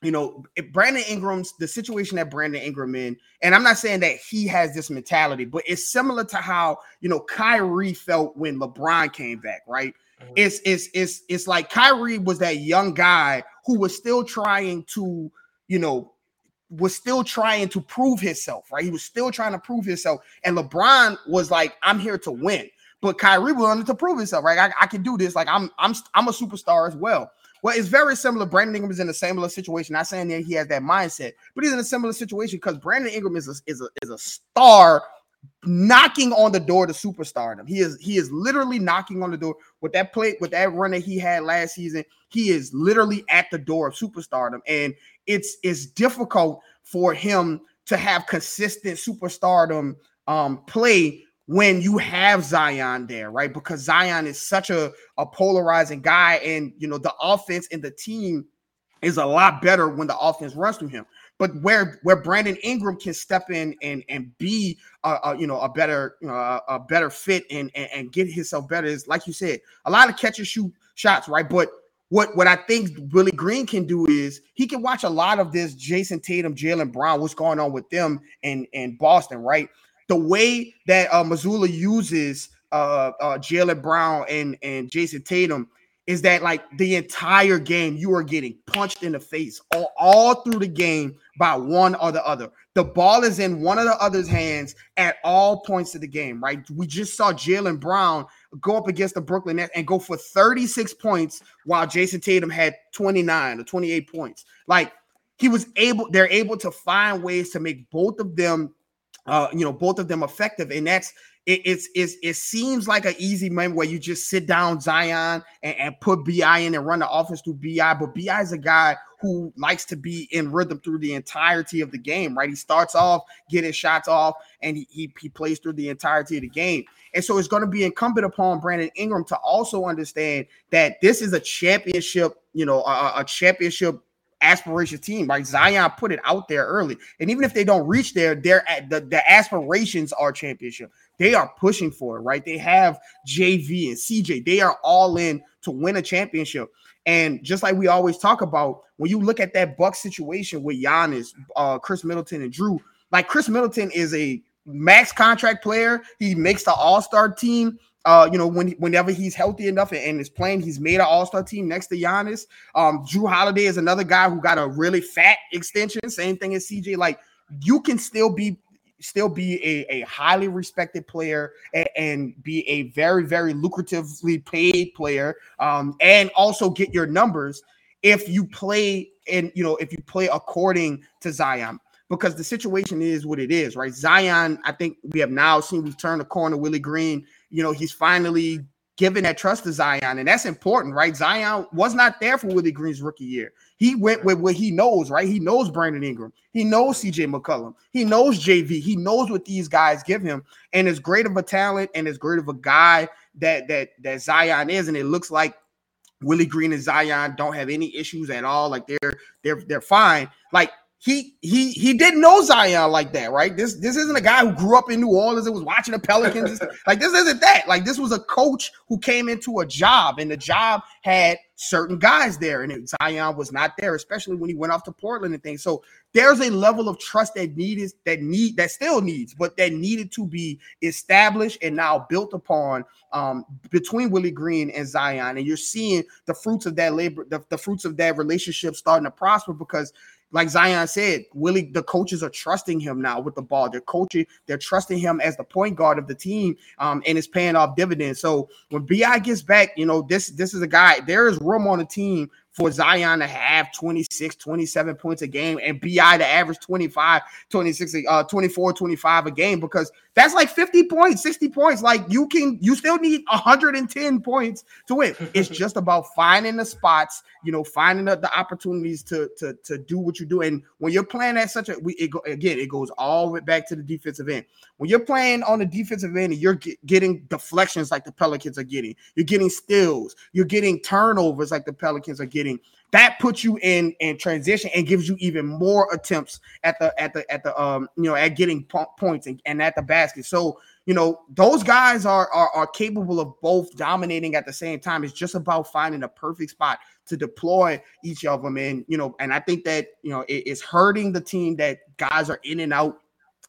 you know, Brandon Ingram's the situation that Brandon Ingram in, and I'm not saying that he has this mentality, but it's similar to how you know Kyrie felt when LeBron came back, right? Mm-hmm. It's it's it's it's like Kyrie was that young guy who was still trying to, you know, was still trying to prove himself, right? He was still trying to prove himself. And LeBron was like, I'm here to win. But Kyrie wanted to prove himself, right? I, I can do this. Like I'm I'm I'm a superstar as well. Well, it's very similar. Brandon Ingram is in a similar situation. Not saying that he has that mindset, but he's in a similar situation because Brandon Ingram is a, is a is a star knocking on the door to superstardom. He is he is literally knocking on the door with that play with that run that he had last season. He is literally at the door of superstardom, and it's it's difficult for him to have consistent superstardom um, play when you have Zion there, right? Because Zion is such a, a polarizing guy, and you know the offense and the team is a lot better when the offense runs through him. But where where Brandon Ingram can step in and and be a, a you know a better you know a, a better fit and, and, and get himself better is like you said a lot of catch and shoot shots, right? But what what I think Willie Green can do is he can watch a lot of this Jayson Tatum, Jaylen Brown, what's going on with them in in Boston, right? The way that uh, Mazzulla uses uh, uh, Jaylen Brown and and Jayson Tatum is that like the entire game you are getting punched in the face all, all through the game by one or the other. The ball is in one of the other's hands at all points of the game, right? We just saw Jaylen Brown go up against the Brooklyn Nets and go for 36 points while Jayson Tatum had 29 or 28 points. Like he was able, they're able to find ways to make both of them uh, you know, both of them effective, and that's it, it's, it's it seems like an easy moment where you just sit down Zion and, and, put BI in and run the offense through BI. But BI is a guy who likes to be in rhythm through the entirety of the game, right? He starts off getting shots off and he, he, he plays through the entirety of the game. And so it's going to be incumbent upon Brandon Ingram to also understand that this is a championship, you know, a, a championship aspiration team, right? Zion put it out there early. And even if they don't reach there, they're at the, the aspirations are championship. They are pushing for it, right? They have JV and CJ. They are all in to win a championship. And just like we always talk about, when you look at that Buck situation with Giannis, uh, Khris Middleton, and Jrue, like Khris Middleton is a max contract player. He makes the All Star team. Uh, you know, when whenever he's healthy enough and, and is playing, he's made an all-star team next to Giannis. Um, Jrue Holiday is another guy who got a really fat extension. Same thing as CJ. Like you can still be still be a, a highly respected player and, and, be a very, very lucratively paid player, um, and also get your numbers if you play and you know if you play according to Zion because the situation is what it is, right? Zion, I think we have now seen we've turned the corner. Willie Green, you know, he's finally given that trust to Zion, and that's important, right? Zion was not there for Willie Green's rookie year. He went with what he knows, right? He knows Brandon Ingram, he knows CJ McCollum, he knows JV, he knows what these guys give him, and as great of a talent and as great of a guy that that that Zion is, and it looks like Willie Green and Zion don't have any issues at all. Like they're they're they're fine. Like he he he didn't know Zion like that, right? This this isn't a guy who grew up in New Orleans and was watching the Pelicans. like this isn't that. Like this was a coach who came into a job, and the job had certain guys there, and Zion was not there, especially when he went off to Portland and things. So there's a level of trust that needed that need that still needs, but that needed to be established and now built upon um, between Willie Green and Zion, and you're seeing the fruits of that labor, the, the fruits of that relationship starting to prosper because like Zion said, Willie, the coaches are trusting him now with the ball. They're coaching, they're trusting him as the point guard of the team, um, and it's paying off dividends. So when BI gets back, you know, this this is a guy, there is room on the team for Zion to have 26, 27 points a game and BI to average 25, 26, uh, 24, 25 a game because that's like 50 points, 60 points. Like you can, you still need 110 points to win. It's just about finding the spots, you know, finding the, the opportunities to, to, to do what you do. And when you're playing at such a, we, it go, again, it goes all the way back to the defensive end. When you're playing on the defensive end and you're get, getting deflections like the Pelicans are getting, you're getting steals, you're getting turnovers like the Pelicans are getting that puts you in in transition and gives you even more attempts at the at the at the um you know at getting po- points and, and at the basket. So you know those guys are, are are capable of both dominating at the same time. It's just about finding a perfect spot to deploy each of them and you know and i think that you know it, it's hurting the team that guys are in and out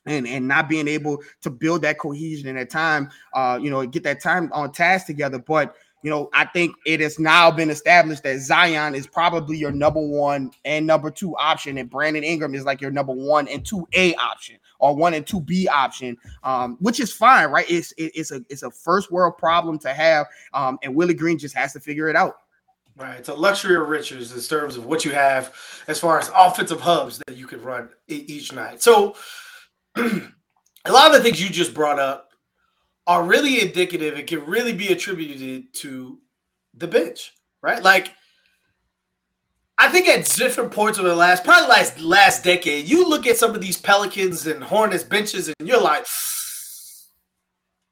and and not being able to build that cohesion in that time uh you know get that time on task together. But you know, I think it has now been established that Zion is probably your number one and number two option, and Brandon Ingram is like your number one and two A option or one and two B option, um, which is fine, right? It's it, it's a it's a first world problem to have, um, and Willie Green just has to figure it out. Right, it's a luxury of riches in terms of what you have as far as offensive hubs that you could run each night. So, a lot of the things you just brought up are really indicative and can really be attributed to the bench, right? Like, I think at different points over the last, probably last last decade, you look at some of these Pelicans and Hornets benches, and you're like,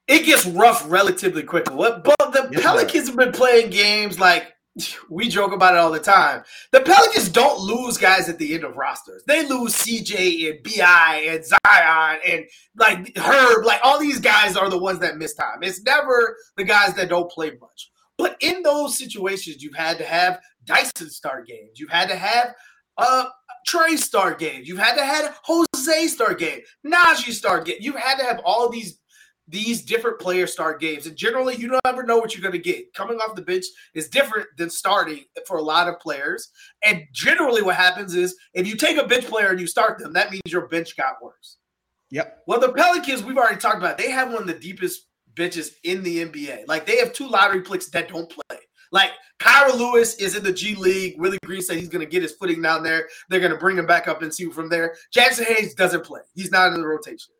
it gets rough relatively quickly. But the yes, Pelicans have been playing games like we joke about it all the time. The Pelicans don't lose guys at the end of rosters. They lose CJ and BI and Zion and like Herb. Like all these guys are the ones that miss time. It's never the guys that don't play much. But in those situations, you've had to have Dyson start games. You've had to have uh Trey start games. You've had to have Jose start game. Naji start game. You've had to have all these these different players start games. And generally, you don't ever know what you're going to get. Coming off the bench is different than starting for a lot of players. And generally, what happens is if you take a bench player and you start them, that means your bench got worse. Yep. Well, the Pelicans, we've already talked about, they have one of the deepest benches in the NBA. Like they have two lottery picks that don't play. Like Kira Lewis is in the G League. Willie Green said he's going to get his footing down there. They're going to bring him back up and see from there. Jaxson Hayes doesn't play. He's not in the rotation.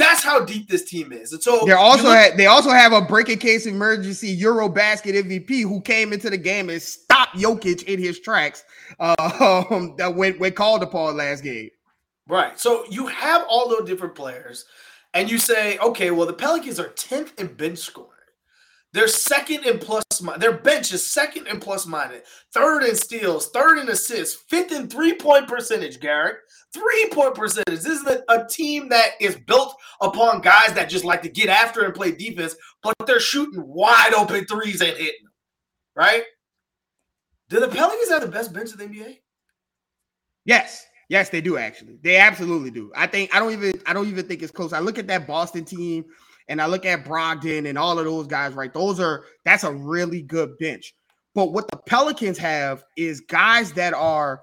That's how deep this team is. And so they also look- had, they also have a breaking case emergency Eurobasket MVP who came into the game and stopped Jokic in his tracks uh, um, that went, when called upon last game. Right. So you have all those different players, and you say, okay, well, the Pelicans are 10th in bench scoring. They're second in plus their bench is second in plus minus, third in steals, third in assists, fifth in three-point percentage, Garrett. Three-point percentage. This is a, a, team that is built upon guys that just like to get after and play defense, but they're shooting wide open threes and hitting them. Right? Do the Pelicans have the best bench in the NBA? Yes. Yes, they do actually. They absolutely do. I think I don't even I don't even think it's close. I look at that Boston team and I look at Brogdon and all of those guys, right? Those are that's a really good bench. But what the Pelicans have is guys that are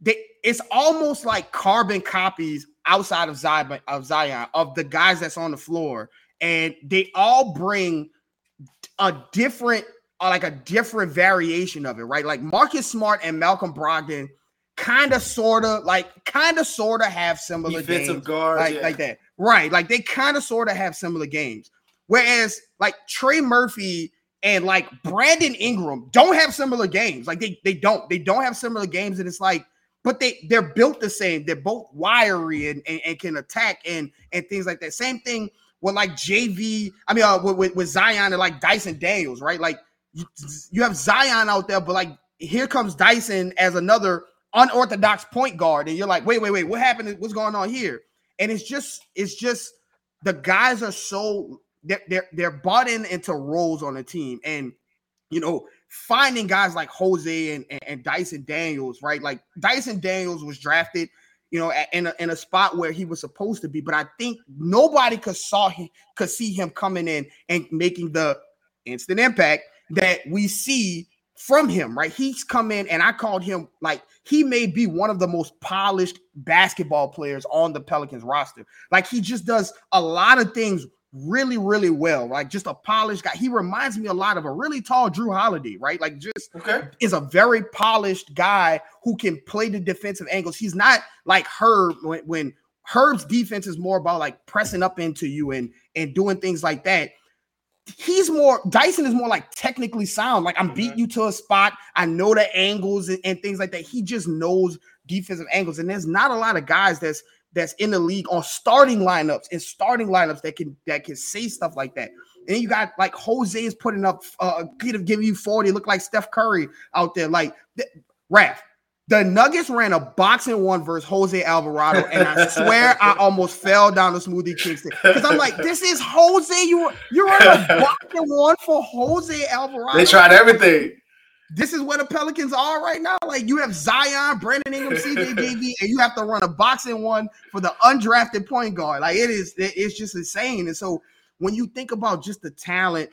they it's almost like carbon copies outside of Zion of Zion of the guys that's on the floor, and they all bring a different like a different variation of it, right? Like Marcus Smart and Malcolm Brogdon kind of sort of like kind of sort of have similar defensive games, guards like, yeah. like that. Right. Like they kind of sort of have similar games. Whereas like Trey Murphy and like Brandon Ingram don't have similar games. Like they they don't. They don't have similar games. And it's like, but they they're built the same. They're both wiry and, and, and can attack and and things like that. Same thing with like JV. I mean, uh, with, with Zion and like Dyson Daniels, right? Like you, you have Zion out there, but like here comes Dyson as another unorthodox point guard, and you're like, wait, wait, wait, what happened? What's going on here? And it's just, it's just the guys are so they're they're, they're bought in into roles on the team, and you know, finding guys like Jose and, and, and Dyson Daniels, right? Like Dyson Daniels was drafted, you know, in a, in a spot where he was supposed to be, but I think nobody could saw him could see him coming in and making the instant impact that we see from him, right? He's come in and I called him like he may be one of the most polished basketball players on the Pelicans roster. Like he just does a lot of things really, really well. Like just a polished guy. He reminds me a lot of a really tall Jrue Holiday, right? Like just okay. is a very polished guy who can play the defensive angles. He's not like Herb when, when Herb's defense is more about like pressing up into you and and doing things like that he's more Dyson is more like technically sound. Like I'm mm-hmm. beating you to a spot. I know the angles and, and, things like that. He just knows defensive angles, and there's not a lot of guys that's that's in the league on starting lineups and starting lineups that can that can say stuff like that. And you got like Jose is putting up uh giving you 40, look like Steph Curry out there. Like the, Raph, the Nuggets ran a box-and-one versus Jose Alvarado, and I swear I almost fell down the smoothie Kingston because I'm like, this is Jose. You you ran a box-and-one for Jose Alvarado. They tried everything. This is where the Pelicans are right now. Like you have Zion, Brandon Ingram, CJ and you have to run a box-and-one for the undrafted point guard. Like it is, it's just insane. And so when you think about just the talent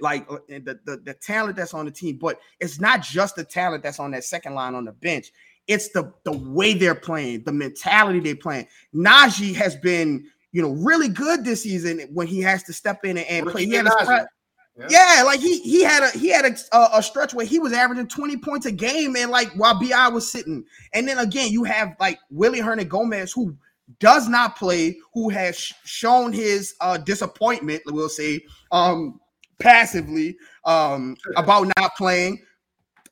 like uh, the, the, the talent that's on the team, but it's not just the talent that's on that second line on the bench. It's the the way they're playing, the mentality they're playing. Naji has been, you know, really good this season when he has to step in and, and play. He had a yeah. yeah. like he he had a he had a, a, a stretch where he was averaging 20 points a game and like while BI was sitting. And then again, you have like Willy Hernangomez who does not play, who has sh- shown his uh disappointment, we'll say, um passively um, about not playing.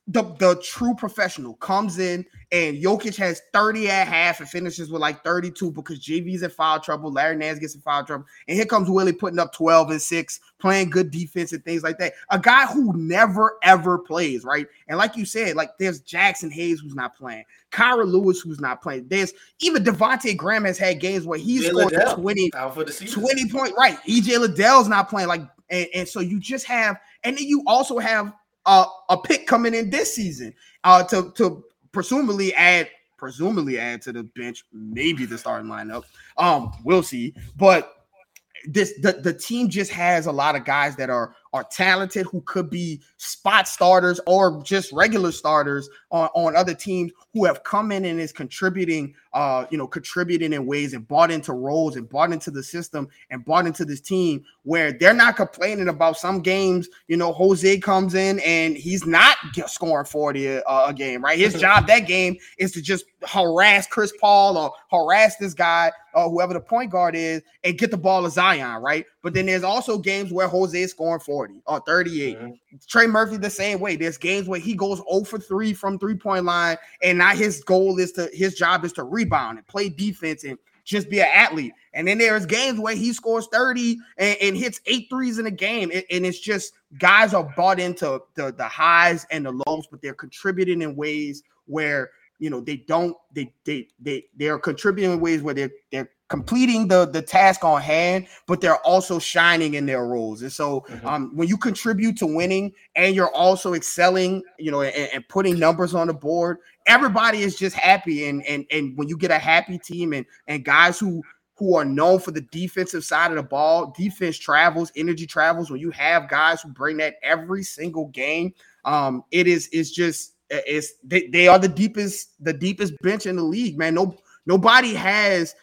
The, the true professional comes in and Jokic has 30 at half and finishes with like 32 because JV's in foul trouble. Larry Nance gets in foul trouble. And here comes Willie putting up 12 and 6, playing good defense and things like that. A guy who never ever plays, right? And like you said, like there's Jaxson Hayes who's not playing, Kira Lewis who's not playing. There's even Devonte Graham has had games where he's scored 20, 20 point, right? EJ Liddell's not playing. Like and, and so you just have, and then you also have uh, a pick coming in this season uh, to to presumably add presumably add to the bench, maybe the starting lineup. Um, we'll see. But this the, the team just has a lot of guys that are are talented, who could be spot starters or just regular starters on, on other teams who have come in and is contributing, uh, you know, contributing in ways and bought into roles and bought into the system and bought into this team where they're not complaining about some games. You know, Jose comes in and he's not scoring 40 a, a game, right? His job that game is to just harass Chris Paul or harass this guy or whoever the point guard is and get the ball to Zion, right? But then there's also games where Jose is scoring 40 or 38. Mm-hmm. Trey Murphy the same way. There's games where he goes 0 for 3 from three-point line, and now his goal is to his job is to rebound and play defense and just be an athlete. And then there's games where he scores 30 and, and hits eight threes in a game. And, and it's just guys are bought into the, the highs and the lows, but they're contributing in ways where you know they don't they they they they are contributing in ways where they're they're completing the the task on hand, but they're also shining in their roles. And so, mm-hmm. um, when you contribute to winning and you're also excelling, you know, and, and, putting numbers on the board, everybody is just happy. And and and when you get a happy team and and guys who who are known for the defensive side of the ball, defense travels, energy travels. When you have guys who bring that every single game, um, it is it's just it's they, they are the deepest the deepest bench in the league, man. No nobody has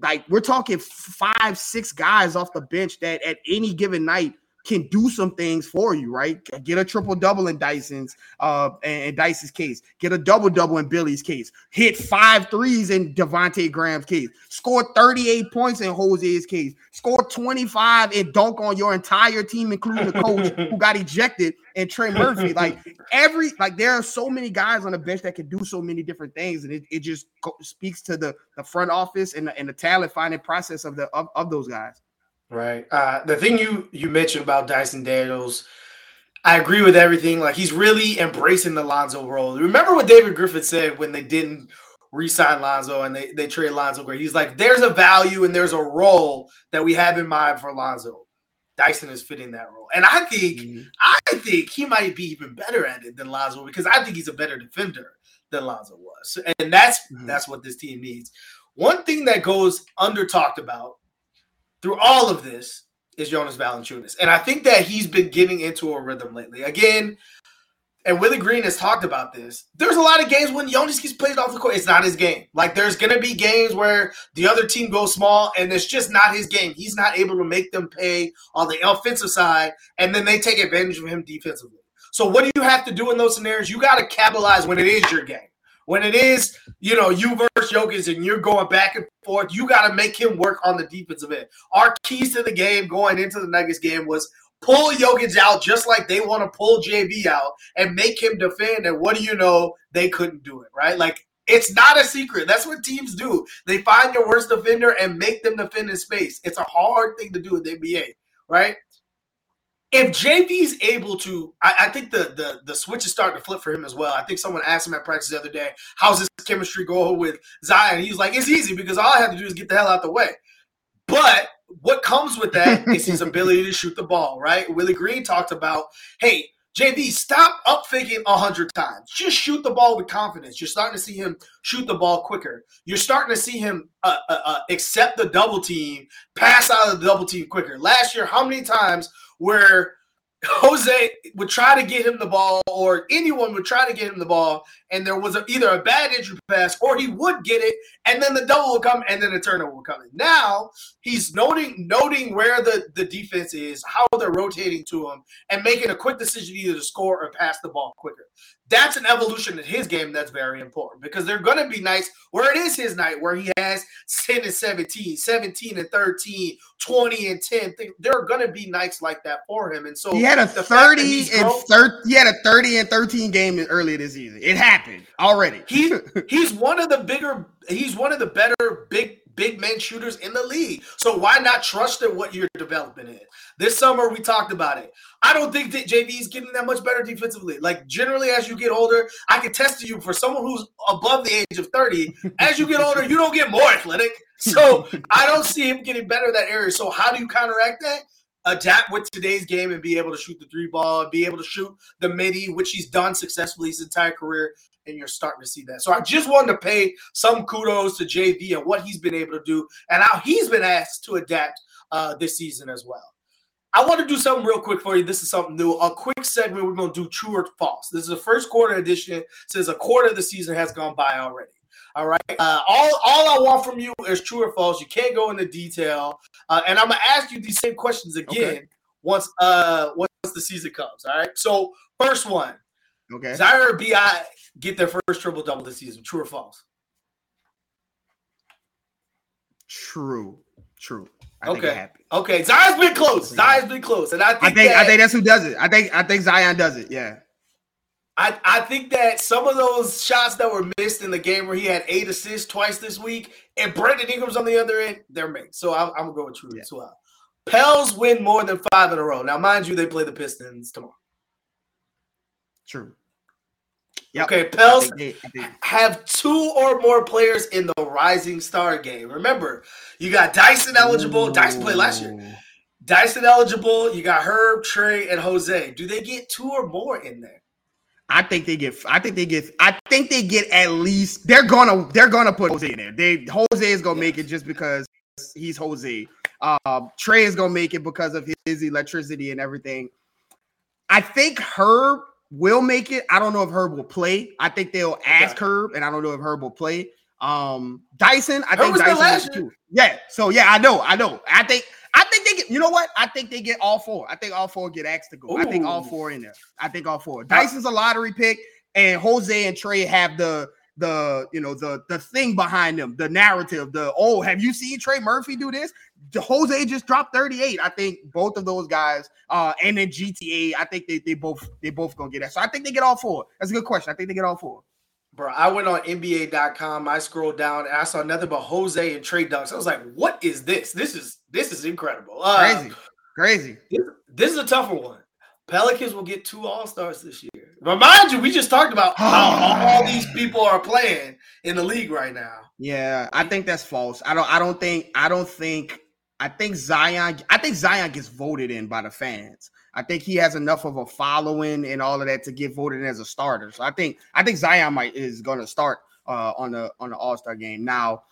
like we're talking five six guys off the bench that at any given night can do some things for you, right? Get a triple double in Dyson's uh in Dyson's case, get a double double in Billy's case, hit five threes in Devonte Graham's case, score 38 points in Jose's case, score 25 and dunk on your entire team, including the coach who got ejected and Trey Murphy. Like every like there are so many guys on the bench that can do so many different things, and it, it just speaks to the the front office and the, and the talent finding process of the of, of those guys. Right. Uh, the thing you you mentioned about Dyson Daniels, I agree with everything. Like he's really embracing the Lonzo role. Remember what David Griffin said when they didn't re-sign Lonzo and they they trade Lonzo Gray. He's like, there's a value and there's a role that we have in mind for Lonzo. Dyson is fitting that role, and I think mm-hmm. I think he might be even better at it than Lonzo because I think he's a better defender than Lonzo was, and that's mm-hmm. that's what this team needs. One thing that goes under talked about through all of this is Jonas Valanciunas. And I think that he's been getting into a rhythm lately. Again, and Willie Green has talked about this. There's a lot of games when Jonas gets played off the court. It's not his game. Like there's gonna be games where the other team goes small and it's just not his game. He's not able to make them pay on the offensive side, and then they take advantage of him defensively. So what do you have to do in those scenarios? You got to capitalize when it is your game. When it is, you know, you versus Jokic and you're going back and forth, you got to make him work on the defensive end. Our keys to the game going into the Nuggets game was pull Jokic out just like they want to pull JV out and make him defend. And what do you know? They couldn't do it, right? Like it's not a secret. That's what teams do. They find your worst defender and make them defend in space. It's a hard thing to do in the NBA, right? If JV's able to, I, I, think the, the the switch is starting to flip for him as well. I think someone asked him at practice the other day, "How's his chemistry go with Zion?" He was like, "It's easy because all I have to do is get the hell out of the way." But what comes with that is his ability to shoot the ball, right? Willie Green talked about, "Hey, JV, stop up thinking a hundred times. Just shoot the ball with confidence. You're starting to see him shoot the ball quicker. You're starting to see him uh, uh, uh, accept the double team, pass out of the double team quicker. Last year, how many times where Jose would try to get him the ball, or anyone would try to get him the ball, and there was a, either a bad entry pass or he would get it, and then the double would come, and then the turnover would come. In. Now he's noting noting where the, the defense is, how they're rotating to him, and making a quick decision either to score or pass the ball quicker that's an evolution in his game that's very important because they're going to be nights where it is his night where he has 10 and 17, 17 and 13, 20 and 10. There are going to be nights like that for him. And so he had a 30 and 30, he had a 30 and 13 game earlier this season. It happened already. he he's one of the bigger he's one of the better big big men shooters in the league. So why not trust in what you're developing in? This summer we talked about it. I don't think that JV is getting that much better defensively. Like generally, as you get older, I can test to you for someone who's above the age of 30, as you get older, you don't get more athletic. So I don't see him getting better in that area. So how do you counteract that? Adapt with today's game and be able to shoot the three ball, and be able to shoot the midi, which he's done successfully his entire career and you're starting to see that. So I just wanted to pay some kudos to JV and what he's been able to do and how he's been asked to adapt uh, this season as well. I want to do something real quick for you. This is something new. A quick segment. We're going to do true or false. This is the first quarter edition. Since a quarter of the season has gone by already. All right. Uh, all all I want from you is true or false. You can't go into detail, uh, and I'm gonna ask you these same questions again okay. once uh once the season comes. All right. So first one. Okay. Zaire Bi get their first triple double this season. True or false? True. True. I okay. Okay. Zion's been close. Zion's been close, and I think I think that, I think that's who does it. I think I think Zion does it. Yeah. I, I think that some of those shots that were missed in the game where he had eight assists twice this week, and Brandon Ingram's on the other end, they're made. So I'm, I'm going to go with true yeah. as well. Pels win more than five in a row. Now, mind you, they play the Pistons tomorrow. True. Yep. Okay, Pels have two or more players in the Rising Star game. Remember, you got Dyson eligible. Ooh. Dyson played last year. Dyson eligible. You got Herb, Trey, and Jose. Do they get two or more in there? I think they get. I think they get. I think they get at least. They're gonna. They're gonna put Jose in there. They Jose is gonna make it just because he's Jose. Um, Trey is gonna make it because of his electricity and everything. I think Herb will make it. I don't know if Herb will play. I think they'll ask okay. Herb, and I don't know if Herb will play. Um, Dyson, I Herb think Dyson too. Yeah. So yeah, I know. I know. I think. I think they get. You know what? I think they get all four. I think all four get asked to go. Ooh. I think all four in there. I think all four. Dyson's a lottery pick, and Jose and Trey have the the you know the the thing behind them, the narrative. The oh, have you seen Trey Murphy do this? Jose just dropped 38. I think both of those guys, uh, and then GTA, I think they they both they both gonna get that. So I think they get all four. That's a good question. I think they get all four. Bro, I went on NBA.com. I scrolled down and I saw nothing but Jose and trade Dunks. I was like, "What is this? This is this is incredible, uh, crazy, crazy." This, this, is a tougher one. Pelicans will get two All Stars this year. Remind you, we just talked about how all these people are playing in the league right now. Yeah, I think that's false. I don't. I don't think. I don't think. I think Zion. I think Zion gets voted in by the fans. I think he has enough of a following and all of that to get voted in as a starter. So I think I think Zion might is going to start uh, on the on the All Star game. Now,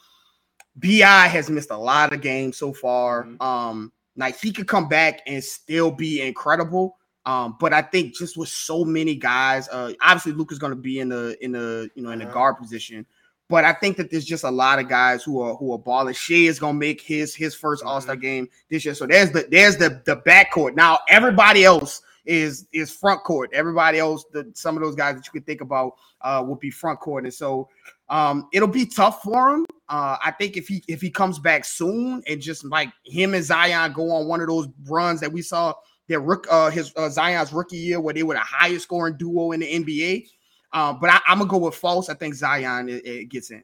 Bi has missed a lot of games so far. Mm-hmm. Um, like he could come back and still be incredible. Um, but I think just with so many guys, uh, obviously Luke is going to be in the in the you know in the uh-huh. guard position. But I think that there's just a lot of guys who are who are balling. Shai is gonna make his his 1st mm-hmm. All Star game this year. So there's the there's the the backcourt. Now everybody else is is front court. Everybody else, the some of those guys that you could think about uh, will be front court, and so um, it'll be tough for him. Uh, I think if he if he comes back soon and just like him and Zion go on one of those runs that we saw their rook uh, his uh, Zion's rookie year where they were the highest scoring duo in the NBA. Um, but I, am gonna go with false. I think Zion it, it gets in.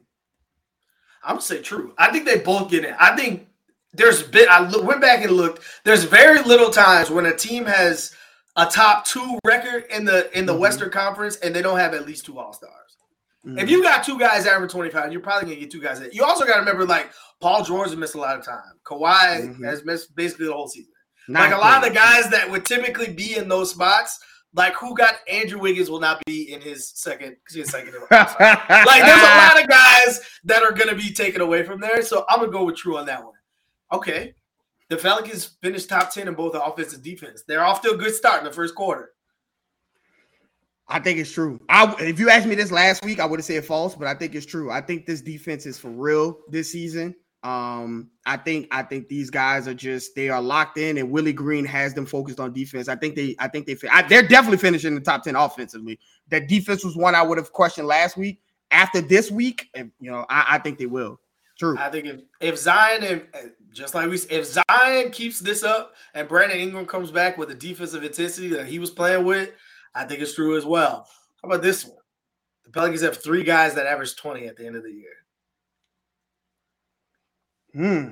I'm gonna say true. I think they both get in. I think there's been. I look, went back and looked. There's very little times when a team has a top two record in the in the mm-hmm. Western Conference and they don't have at least two All Stars. Mm-hmm. If you got two guys average 25, you're probably gonna get two guys. In. You also got to remember, like Paul George has missed a lot of time. Kawhi mm-hmm. has missed basically the whole season. Not like a lot of the guys that would typically be in those spots like who got Andrew Wiggins will not be in his second because he's second. like there's a lot of guys that are gonna be taken away from there. So I'm gonna go with True on that one. Okay. The Falcons finished top 10 in both offense and defense. They're off to a good start in the first quarter. I think it's true. I if you asked me this last week, I would have said false, but I think it's true. I think this defense is for real this season. Um, I think I think these guys are just they are locked in, and Willie Green has them focused on defense. I think they I think they I, they're definitely finishing the top ten offensively. That defense was one I would have questioned last week. After this week, and you know, I, I think they will. True. I think if if Zion and just like we if Zion keeps this up and Brandon Ingram comes back with the defensive intensity that he was playing with, I think it's true as well. How about this one? The Pelicans have three guys that average 20 at the end of the year. Hmm.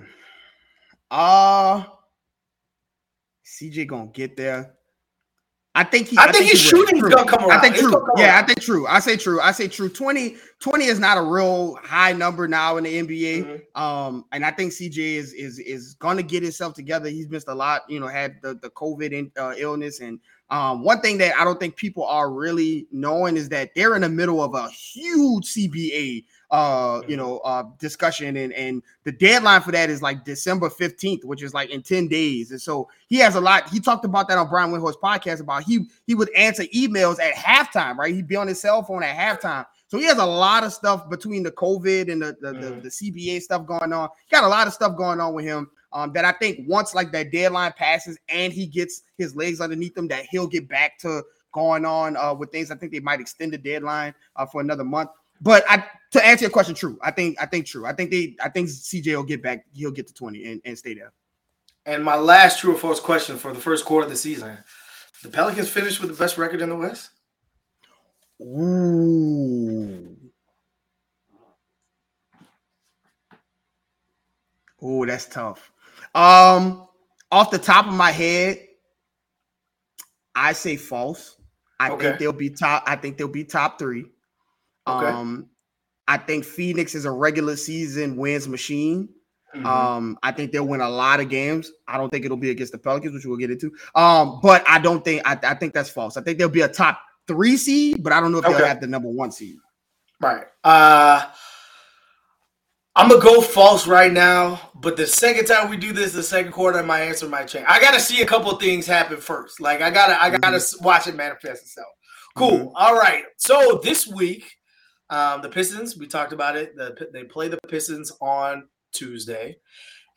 Uh CJ gonna get there. I think he. I, I think, think his shooting's gonna come around. I think true. Yeah. I think true. I say true. I say true. 20, 20 is not a real high number now in the NBA. Mm-hmm. Um, and I think CJ is is is gonna get himself together. He's missed a lot. You know, had the the COVID in, uh, illness, and um, one thing that I don't think people are really knowing is that they're in the middle of a huge CBA uh you know uh discussion and and the deadline for that is like December 15th which is like in 10 days and so he has a lot he talked about that on Brian Windhorst podcast about he he would answer emails at halftime right? He'd be on his cell phone at halftime. So he has a lot of stuff between the COVID and the the, mm. the, the CBA stuff going on. He got a lot of stuff going on with him um, that I think once like that deadline passes and he gets his legs underneath him that he'll get back to going on uh, with things. I think they might extend the deadline uh, for another month but I to answer your question, true. I think I think true. I think they I think CJ will get back. He'll get to 20 and, and stay there. And my last true or false question for the first quarter of the season. The Pelicans finished with the best record in the West? Ooh. Oh, that's tough. Um, off the top of my head, I say false. I okay. think they'll be top. I think they'll be top three. Okay. Um, I think Phoenix is a regular season wins machine. Mm-hmm. Um, I think they'll win a lot of games. I don't think it'll be against the Pelicans, which we'll get into. Um, but I don't think I, I think that's false. I think they'll be a top three seed, but I don't know if okay. they'll have the number one seed. Right. Uh I'm gonna go false right now, but the second time we do this, the second quarter, my answer might change. I gotta see a couple things happen first. Like I gotta, I gotta mm-hmm. watch it manifest itself. Cool. Mm-hmm. All right. So this week, um, the Pistons, we talked about it. The, they play the Pistons on Tuesday.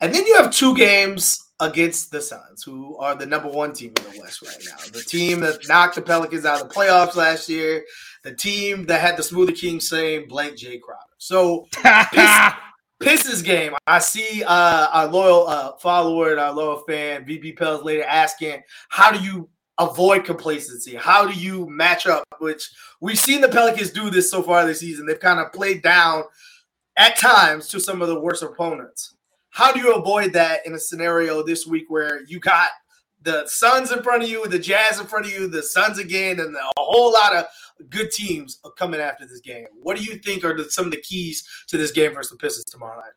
And then you have two games against the Suns, who are the number one team in the West right now. The team that knocked the Pelicans out of the playoffs last year, the team that had the Smoothie King saying blank Jae Crowder. So Pistons game, I see uh, our loyal uh, follower and our loyal fan, VP Pels later asking, how do you avoid complacency? How do you match up? Which we've seen the Pelicans do this so far this season. They've kind of played down at times to some of the worst opponents. How do you avoid that in a scenario this week where you got the Suns in front of you, the Jazz in front of you, the Suns again, and a whole lot of good teams coming after this game? What do you think are the, some of the keys to this game versus the Pistons tomorrow night?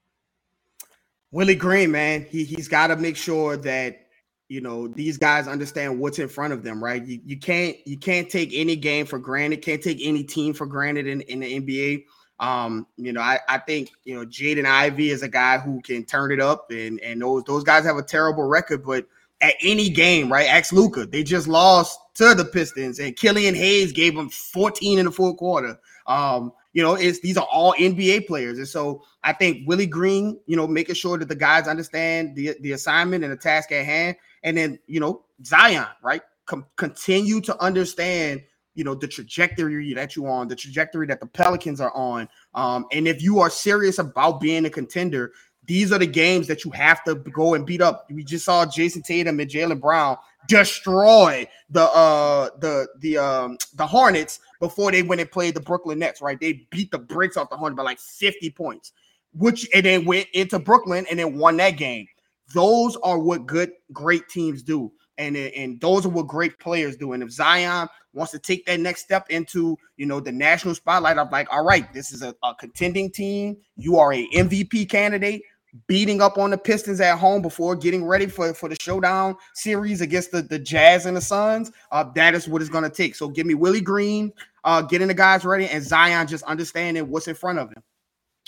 Willie Green, man, he he's got to make sure that you know these guys understand what's in front of them right you, you can't you can't take any game for granted can't take any team for granted in, in the nba um you know I, I think you know jaden ivey is a guy who can turn it up and and those those guys have a terrible record but at any game right ask luka they just lost to the pistons and killian hayes gave them 14 in the fourth quarter um you know, it's these are all NBA players. And so I think Willie Green, you know, making sure that the guys understand the, the assignment and the task at hand. And then, you know, Zion, right? Com- continue to understand, you know, the trajectory that you're on, the trajectory that the Pelicans are on. Um, and if you are serious about being a contender, these are the games that you have to go and beat up. We just saw Jayson Tatum and Jaylen Brown destroy the uh the the um the Hornets before they went and played the Brooklyn Nets, right? They beat the bricks off the Hornets by like 50 points, which and then went into Brooklyn and then won that game. Those are what good, great teams do. And, and those are what great players do. And if Zion wants to take that next step into, you know, the national spotlight, I'm like, all right, this is a, a contending team. You are a MVP candidate beating up on the Pistons at home before getting ready for, for the showdown series against the, the Jazz and the Suns. Uh, that is what it's going to take. So give me Willie Green, uh, getting the guys ready, and Zion just understanding what's in front of him.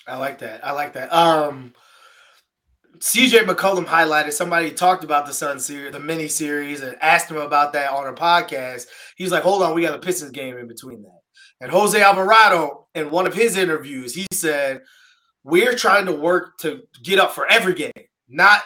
I like that. I like that. Um, CJ McCollum highlighted somebody talked about the Sun series, the mini series, and asked him about that on a podcast. He's like, "Hold on, we got a Pistons game in between that." And Jose Alvarado, in one of his interviews, he said, "We're trying to work to get up for every game, not."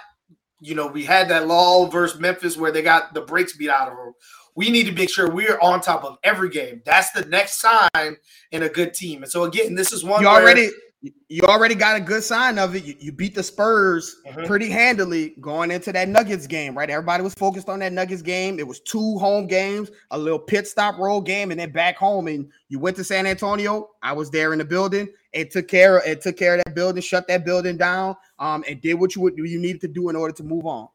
You know, we had that law versus Memphis where they got the breaks beat out of them. We need to make sure we're on top of every game. That's the next sign in a good team. And so again, this is one you already you already got a good sign of it. You, you beat the Spurs mm-hmm. pretty handily going into that Nuggets game, right? Everybody was focused on that Nuggets game. It was two home games, a little pit stop road game, and then back home. And you went to San Antonio. I was there in the building. It took care of it took care of that building, shut that building down, um, and did what you would you needed to do in order to move on.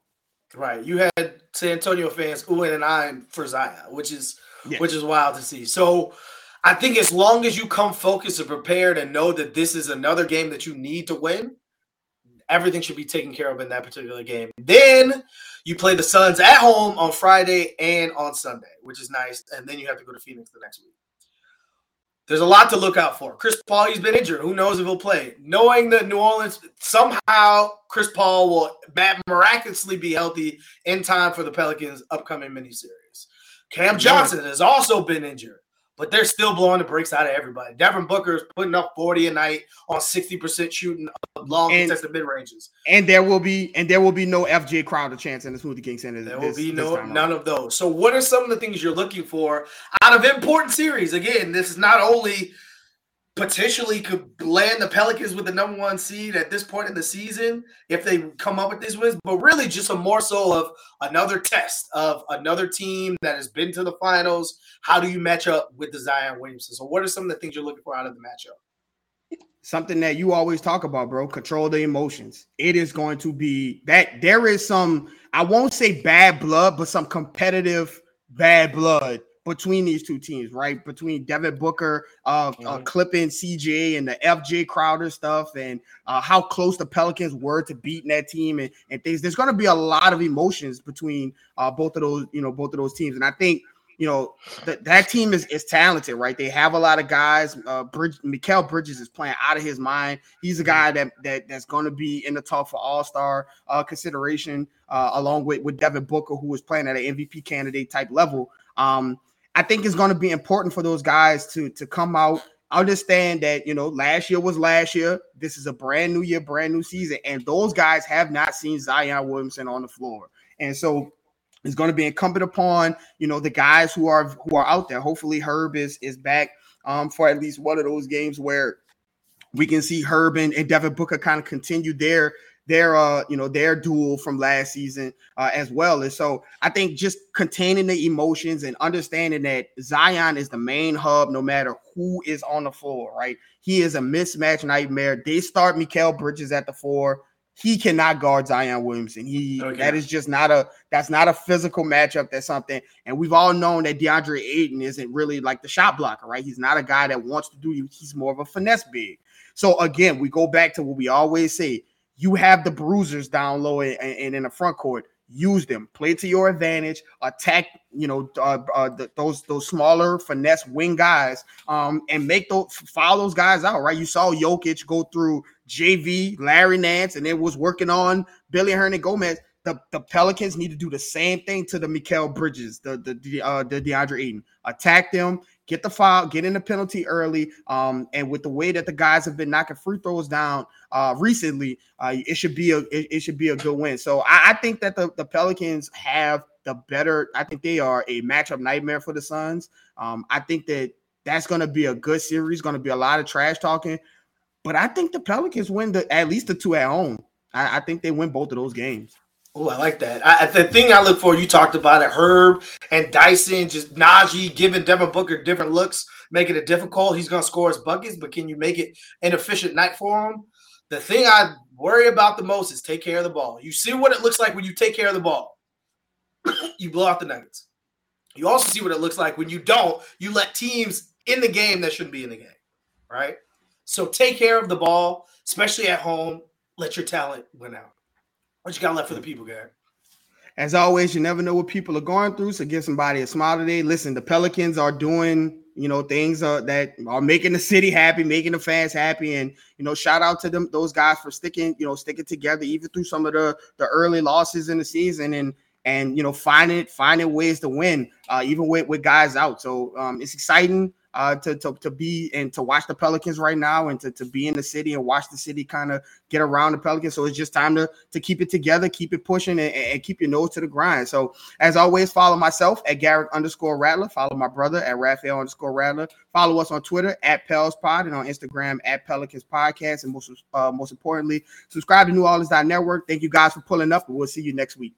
Right. You had San Antonio fans oohing and eyeing for Zion, which is yeah. which is wild to see. So I think as long as you come focused and prepared and know that this is another game that you need to win, everything should be taken care of in that particular game. Then you play the Suns at home on Friday and on Sunday, which is nice. And then you have to go to Phoenix the next week. there's a lot to look out for. Chris Paul, he's been injured. Who knows if he'll play? Knowing that New Orleans somehow Chris Paul will miraculously be healthy in time for the Pelicans' upcoming miniseries. Cam Johnson has also been injured but they're still blowing the brakes out of everybody. Devin Booker is putting up 40 a night on 60% shooting uh, long and, contested mid ranges. And there will be and there will be no FJ Crowder chance in the Smoothie King Center. There will be no none of those. So what are some of the things you're looking for out of important series? Again, this is not only potentially could land the Pelicans with the number one seed at this point in the season if they come up with these wins, but really just a more so of another test of another team that has been to the finals. How do you match up with the Zion Williamson? So, what are some of the things you're looking for out of the matchup? Something that you always talk about, bro. Control the emotions. It is going to be that there is some, I won't say bad blood, but some competitive bad blood between these two teams, right? Between Devin Booker, uh, mm-hmm. uh clipping CJ and the FJ Crowder stuff, and uh, how close the Pelicans were to beating that team, and, and things. There's going to be a lot of emotions between uh, both of those, you know, both of those teams, and I think. You know that that team is, is talented, right? They have a lot of guys. Uh, Bridge, Mikal Bridges is playing out of his mind. He's a mm-hmm. guy that that that's going to be in the talk for All Star uh, consideration, uh, along with with Devin Booker, who was playing at an MVP candidate type level. Um, I think it's going to be important for those guys to to come out, understand that you know last year was last year. This is a brand new year, brand new season, and those guys have not seen Zion Williamson on the floor, and so it's going to be incumbent upon you know the guys who are who are out there. Hopefully, Herb is is back um, for at least one of those games where we can see Herb and, and Devin Booker kind of continue their their uh you know their duel from last season uh, as well and so i think just containing the emotions and understanding that zion is the main hub no matter who is on the floor right he is a mismatch nightmare they start Mikal Bridges at the four he cannot guard Zion Williamson. He okay. that is just not a that's not a physical matchup. That's something, and we've all known that DeAndre Ayton isn't really like the shot blocker, right? He's not a guy that wants to do. you. He's more of a finesse big. So again, we go back to what we always say: you have the bruisers down low and, and in the front court. Use them, play to your advantage, attack. You know uh, uh, the, those those smaller finesse wing guys, um, and make those follow those guys out. Right, you saw Jokic go through JV, Larry Nance, and it was working on Billy Hernangomez. The, the Pelicans need to do the same thing to the Mikal Bridges, the the uh, the DeAndre Ayton. Attack them, get the foul, get in the penalty early. Um, and with the way that the guys have been knocking free throws down uh, recently, uh, it should be a it, it, should be a good win. So I, I think that the, the Pelicans have the better. I think they are a matchup nightmare for the Suns. Um, I think that that's going to be a good series. Going to be a lot of trash talking, but I think the Pelicans win the at least the two at home. I, I think they win both of those games. Oh, I like that. I, the thing I look for, you talked about it, Herb and Dyson, just Naji giving Devin Booker different looks, making it difficult. He's going to score his buckets, but can you make it an efficient night for him? The thing I worry about the most is take care of the ball. You see what it looks like when you take care of the ball. you blow out the Nuggets. You also see what it looks like when you don't. You let teams in the game that shouldn't be in the game, right? So take care of the ball, especially at home. Let your talent win out. What you got left for the people, Gary? As always, you never know what people are going through. So give somebody a smile today. Listen, the Pelicans are doing, you know, things uh, that are making the city happy, making the fans happy, and you know, shout out to them, those guys for sticking, you know, sticking together even through some of the the early losses in the season, and and you know, finding finding ways to win, uh, even with with guys out. So um, it's exciting uh, to, to, to be and to watch the Pelicans right now and to, to be in the city and watch the city kind of get around the Pelicans. So it's just time to, to keep it together, keep it pushing, and, and keep your nose to the grind. So as always, follow myself at Garrett underscore Rattler. Follow my brother at Raphael underscore Rattler. Follow us on Twitter at Pels Pod and on Instagram at Pelicans Podcast. And most uh, most importantly, subscribe to New Orleans Network. Thank you guys for pulling up, and we'll see you next week.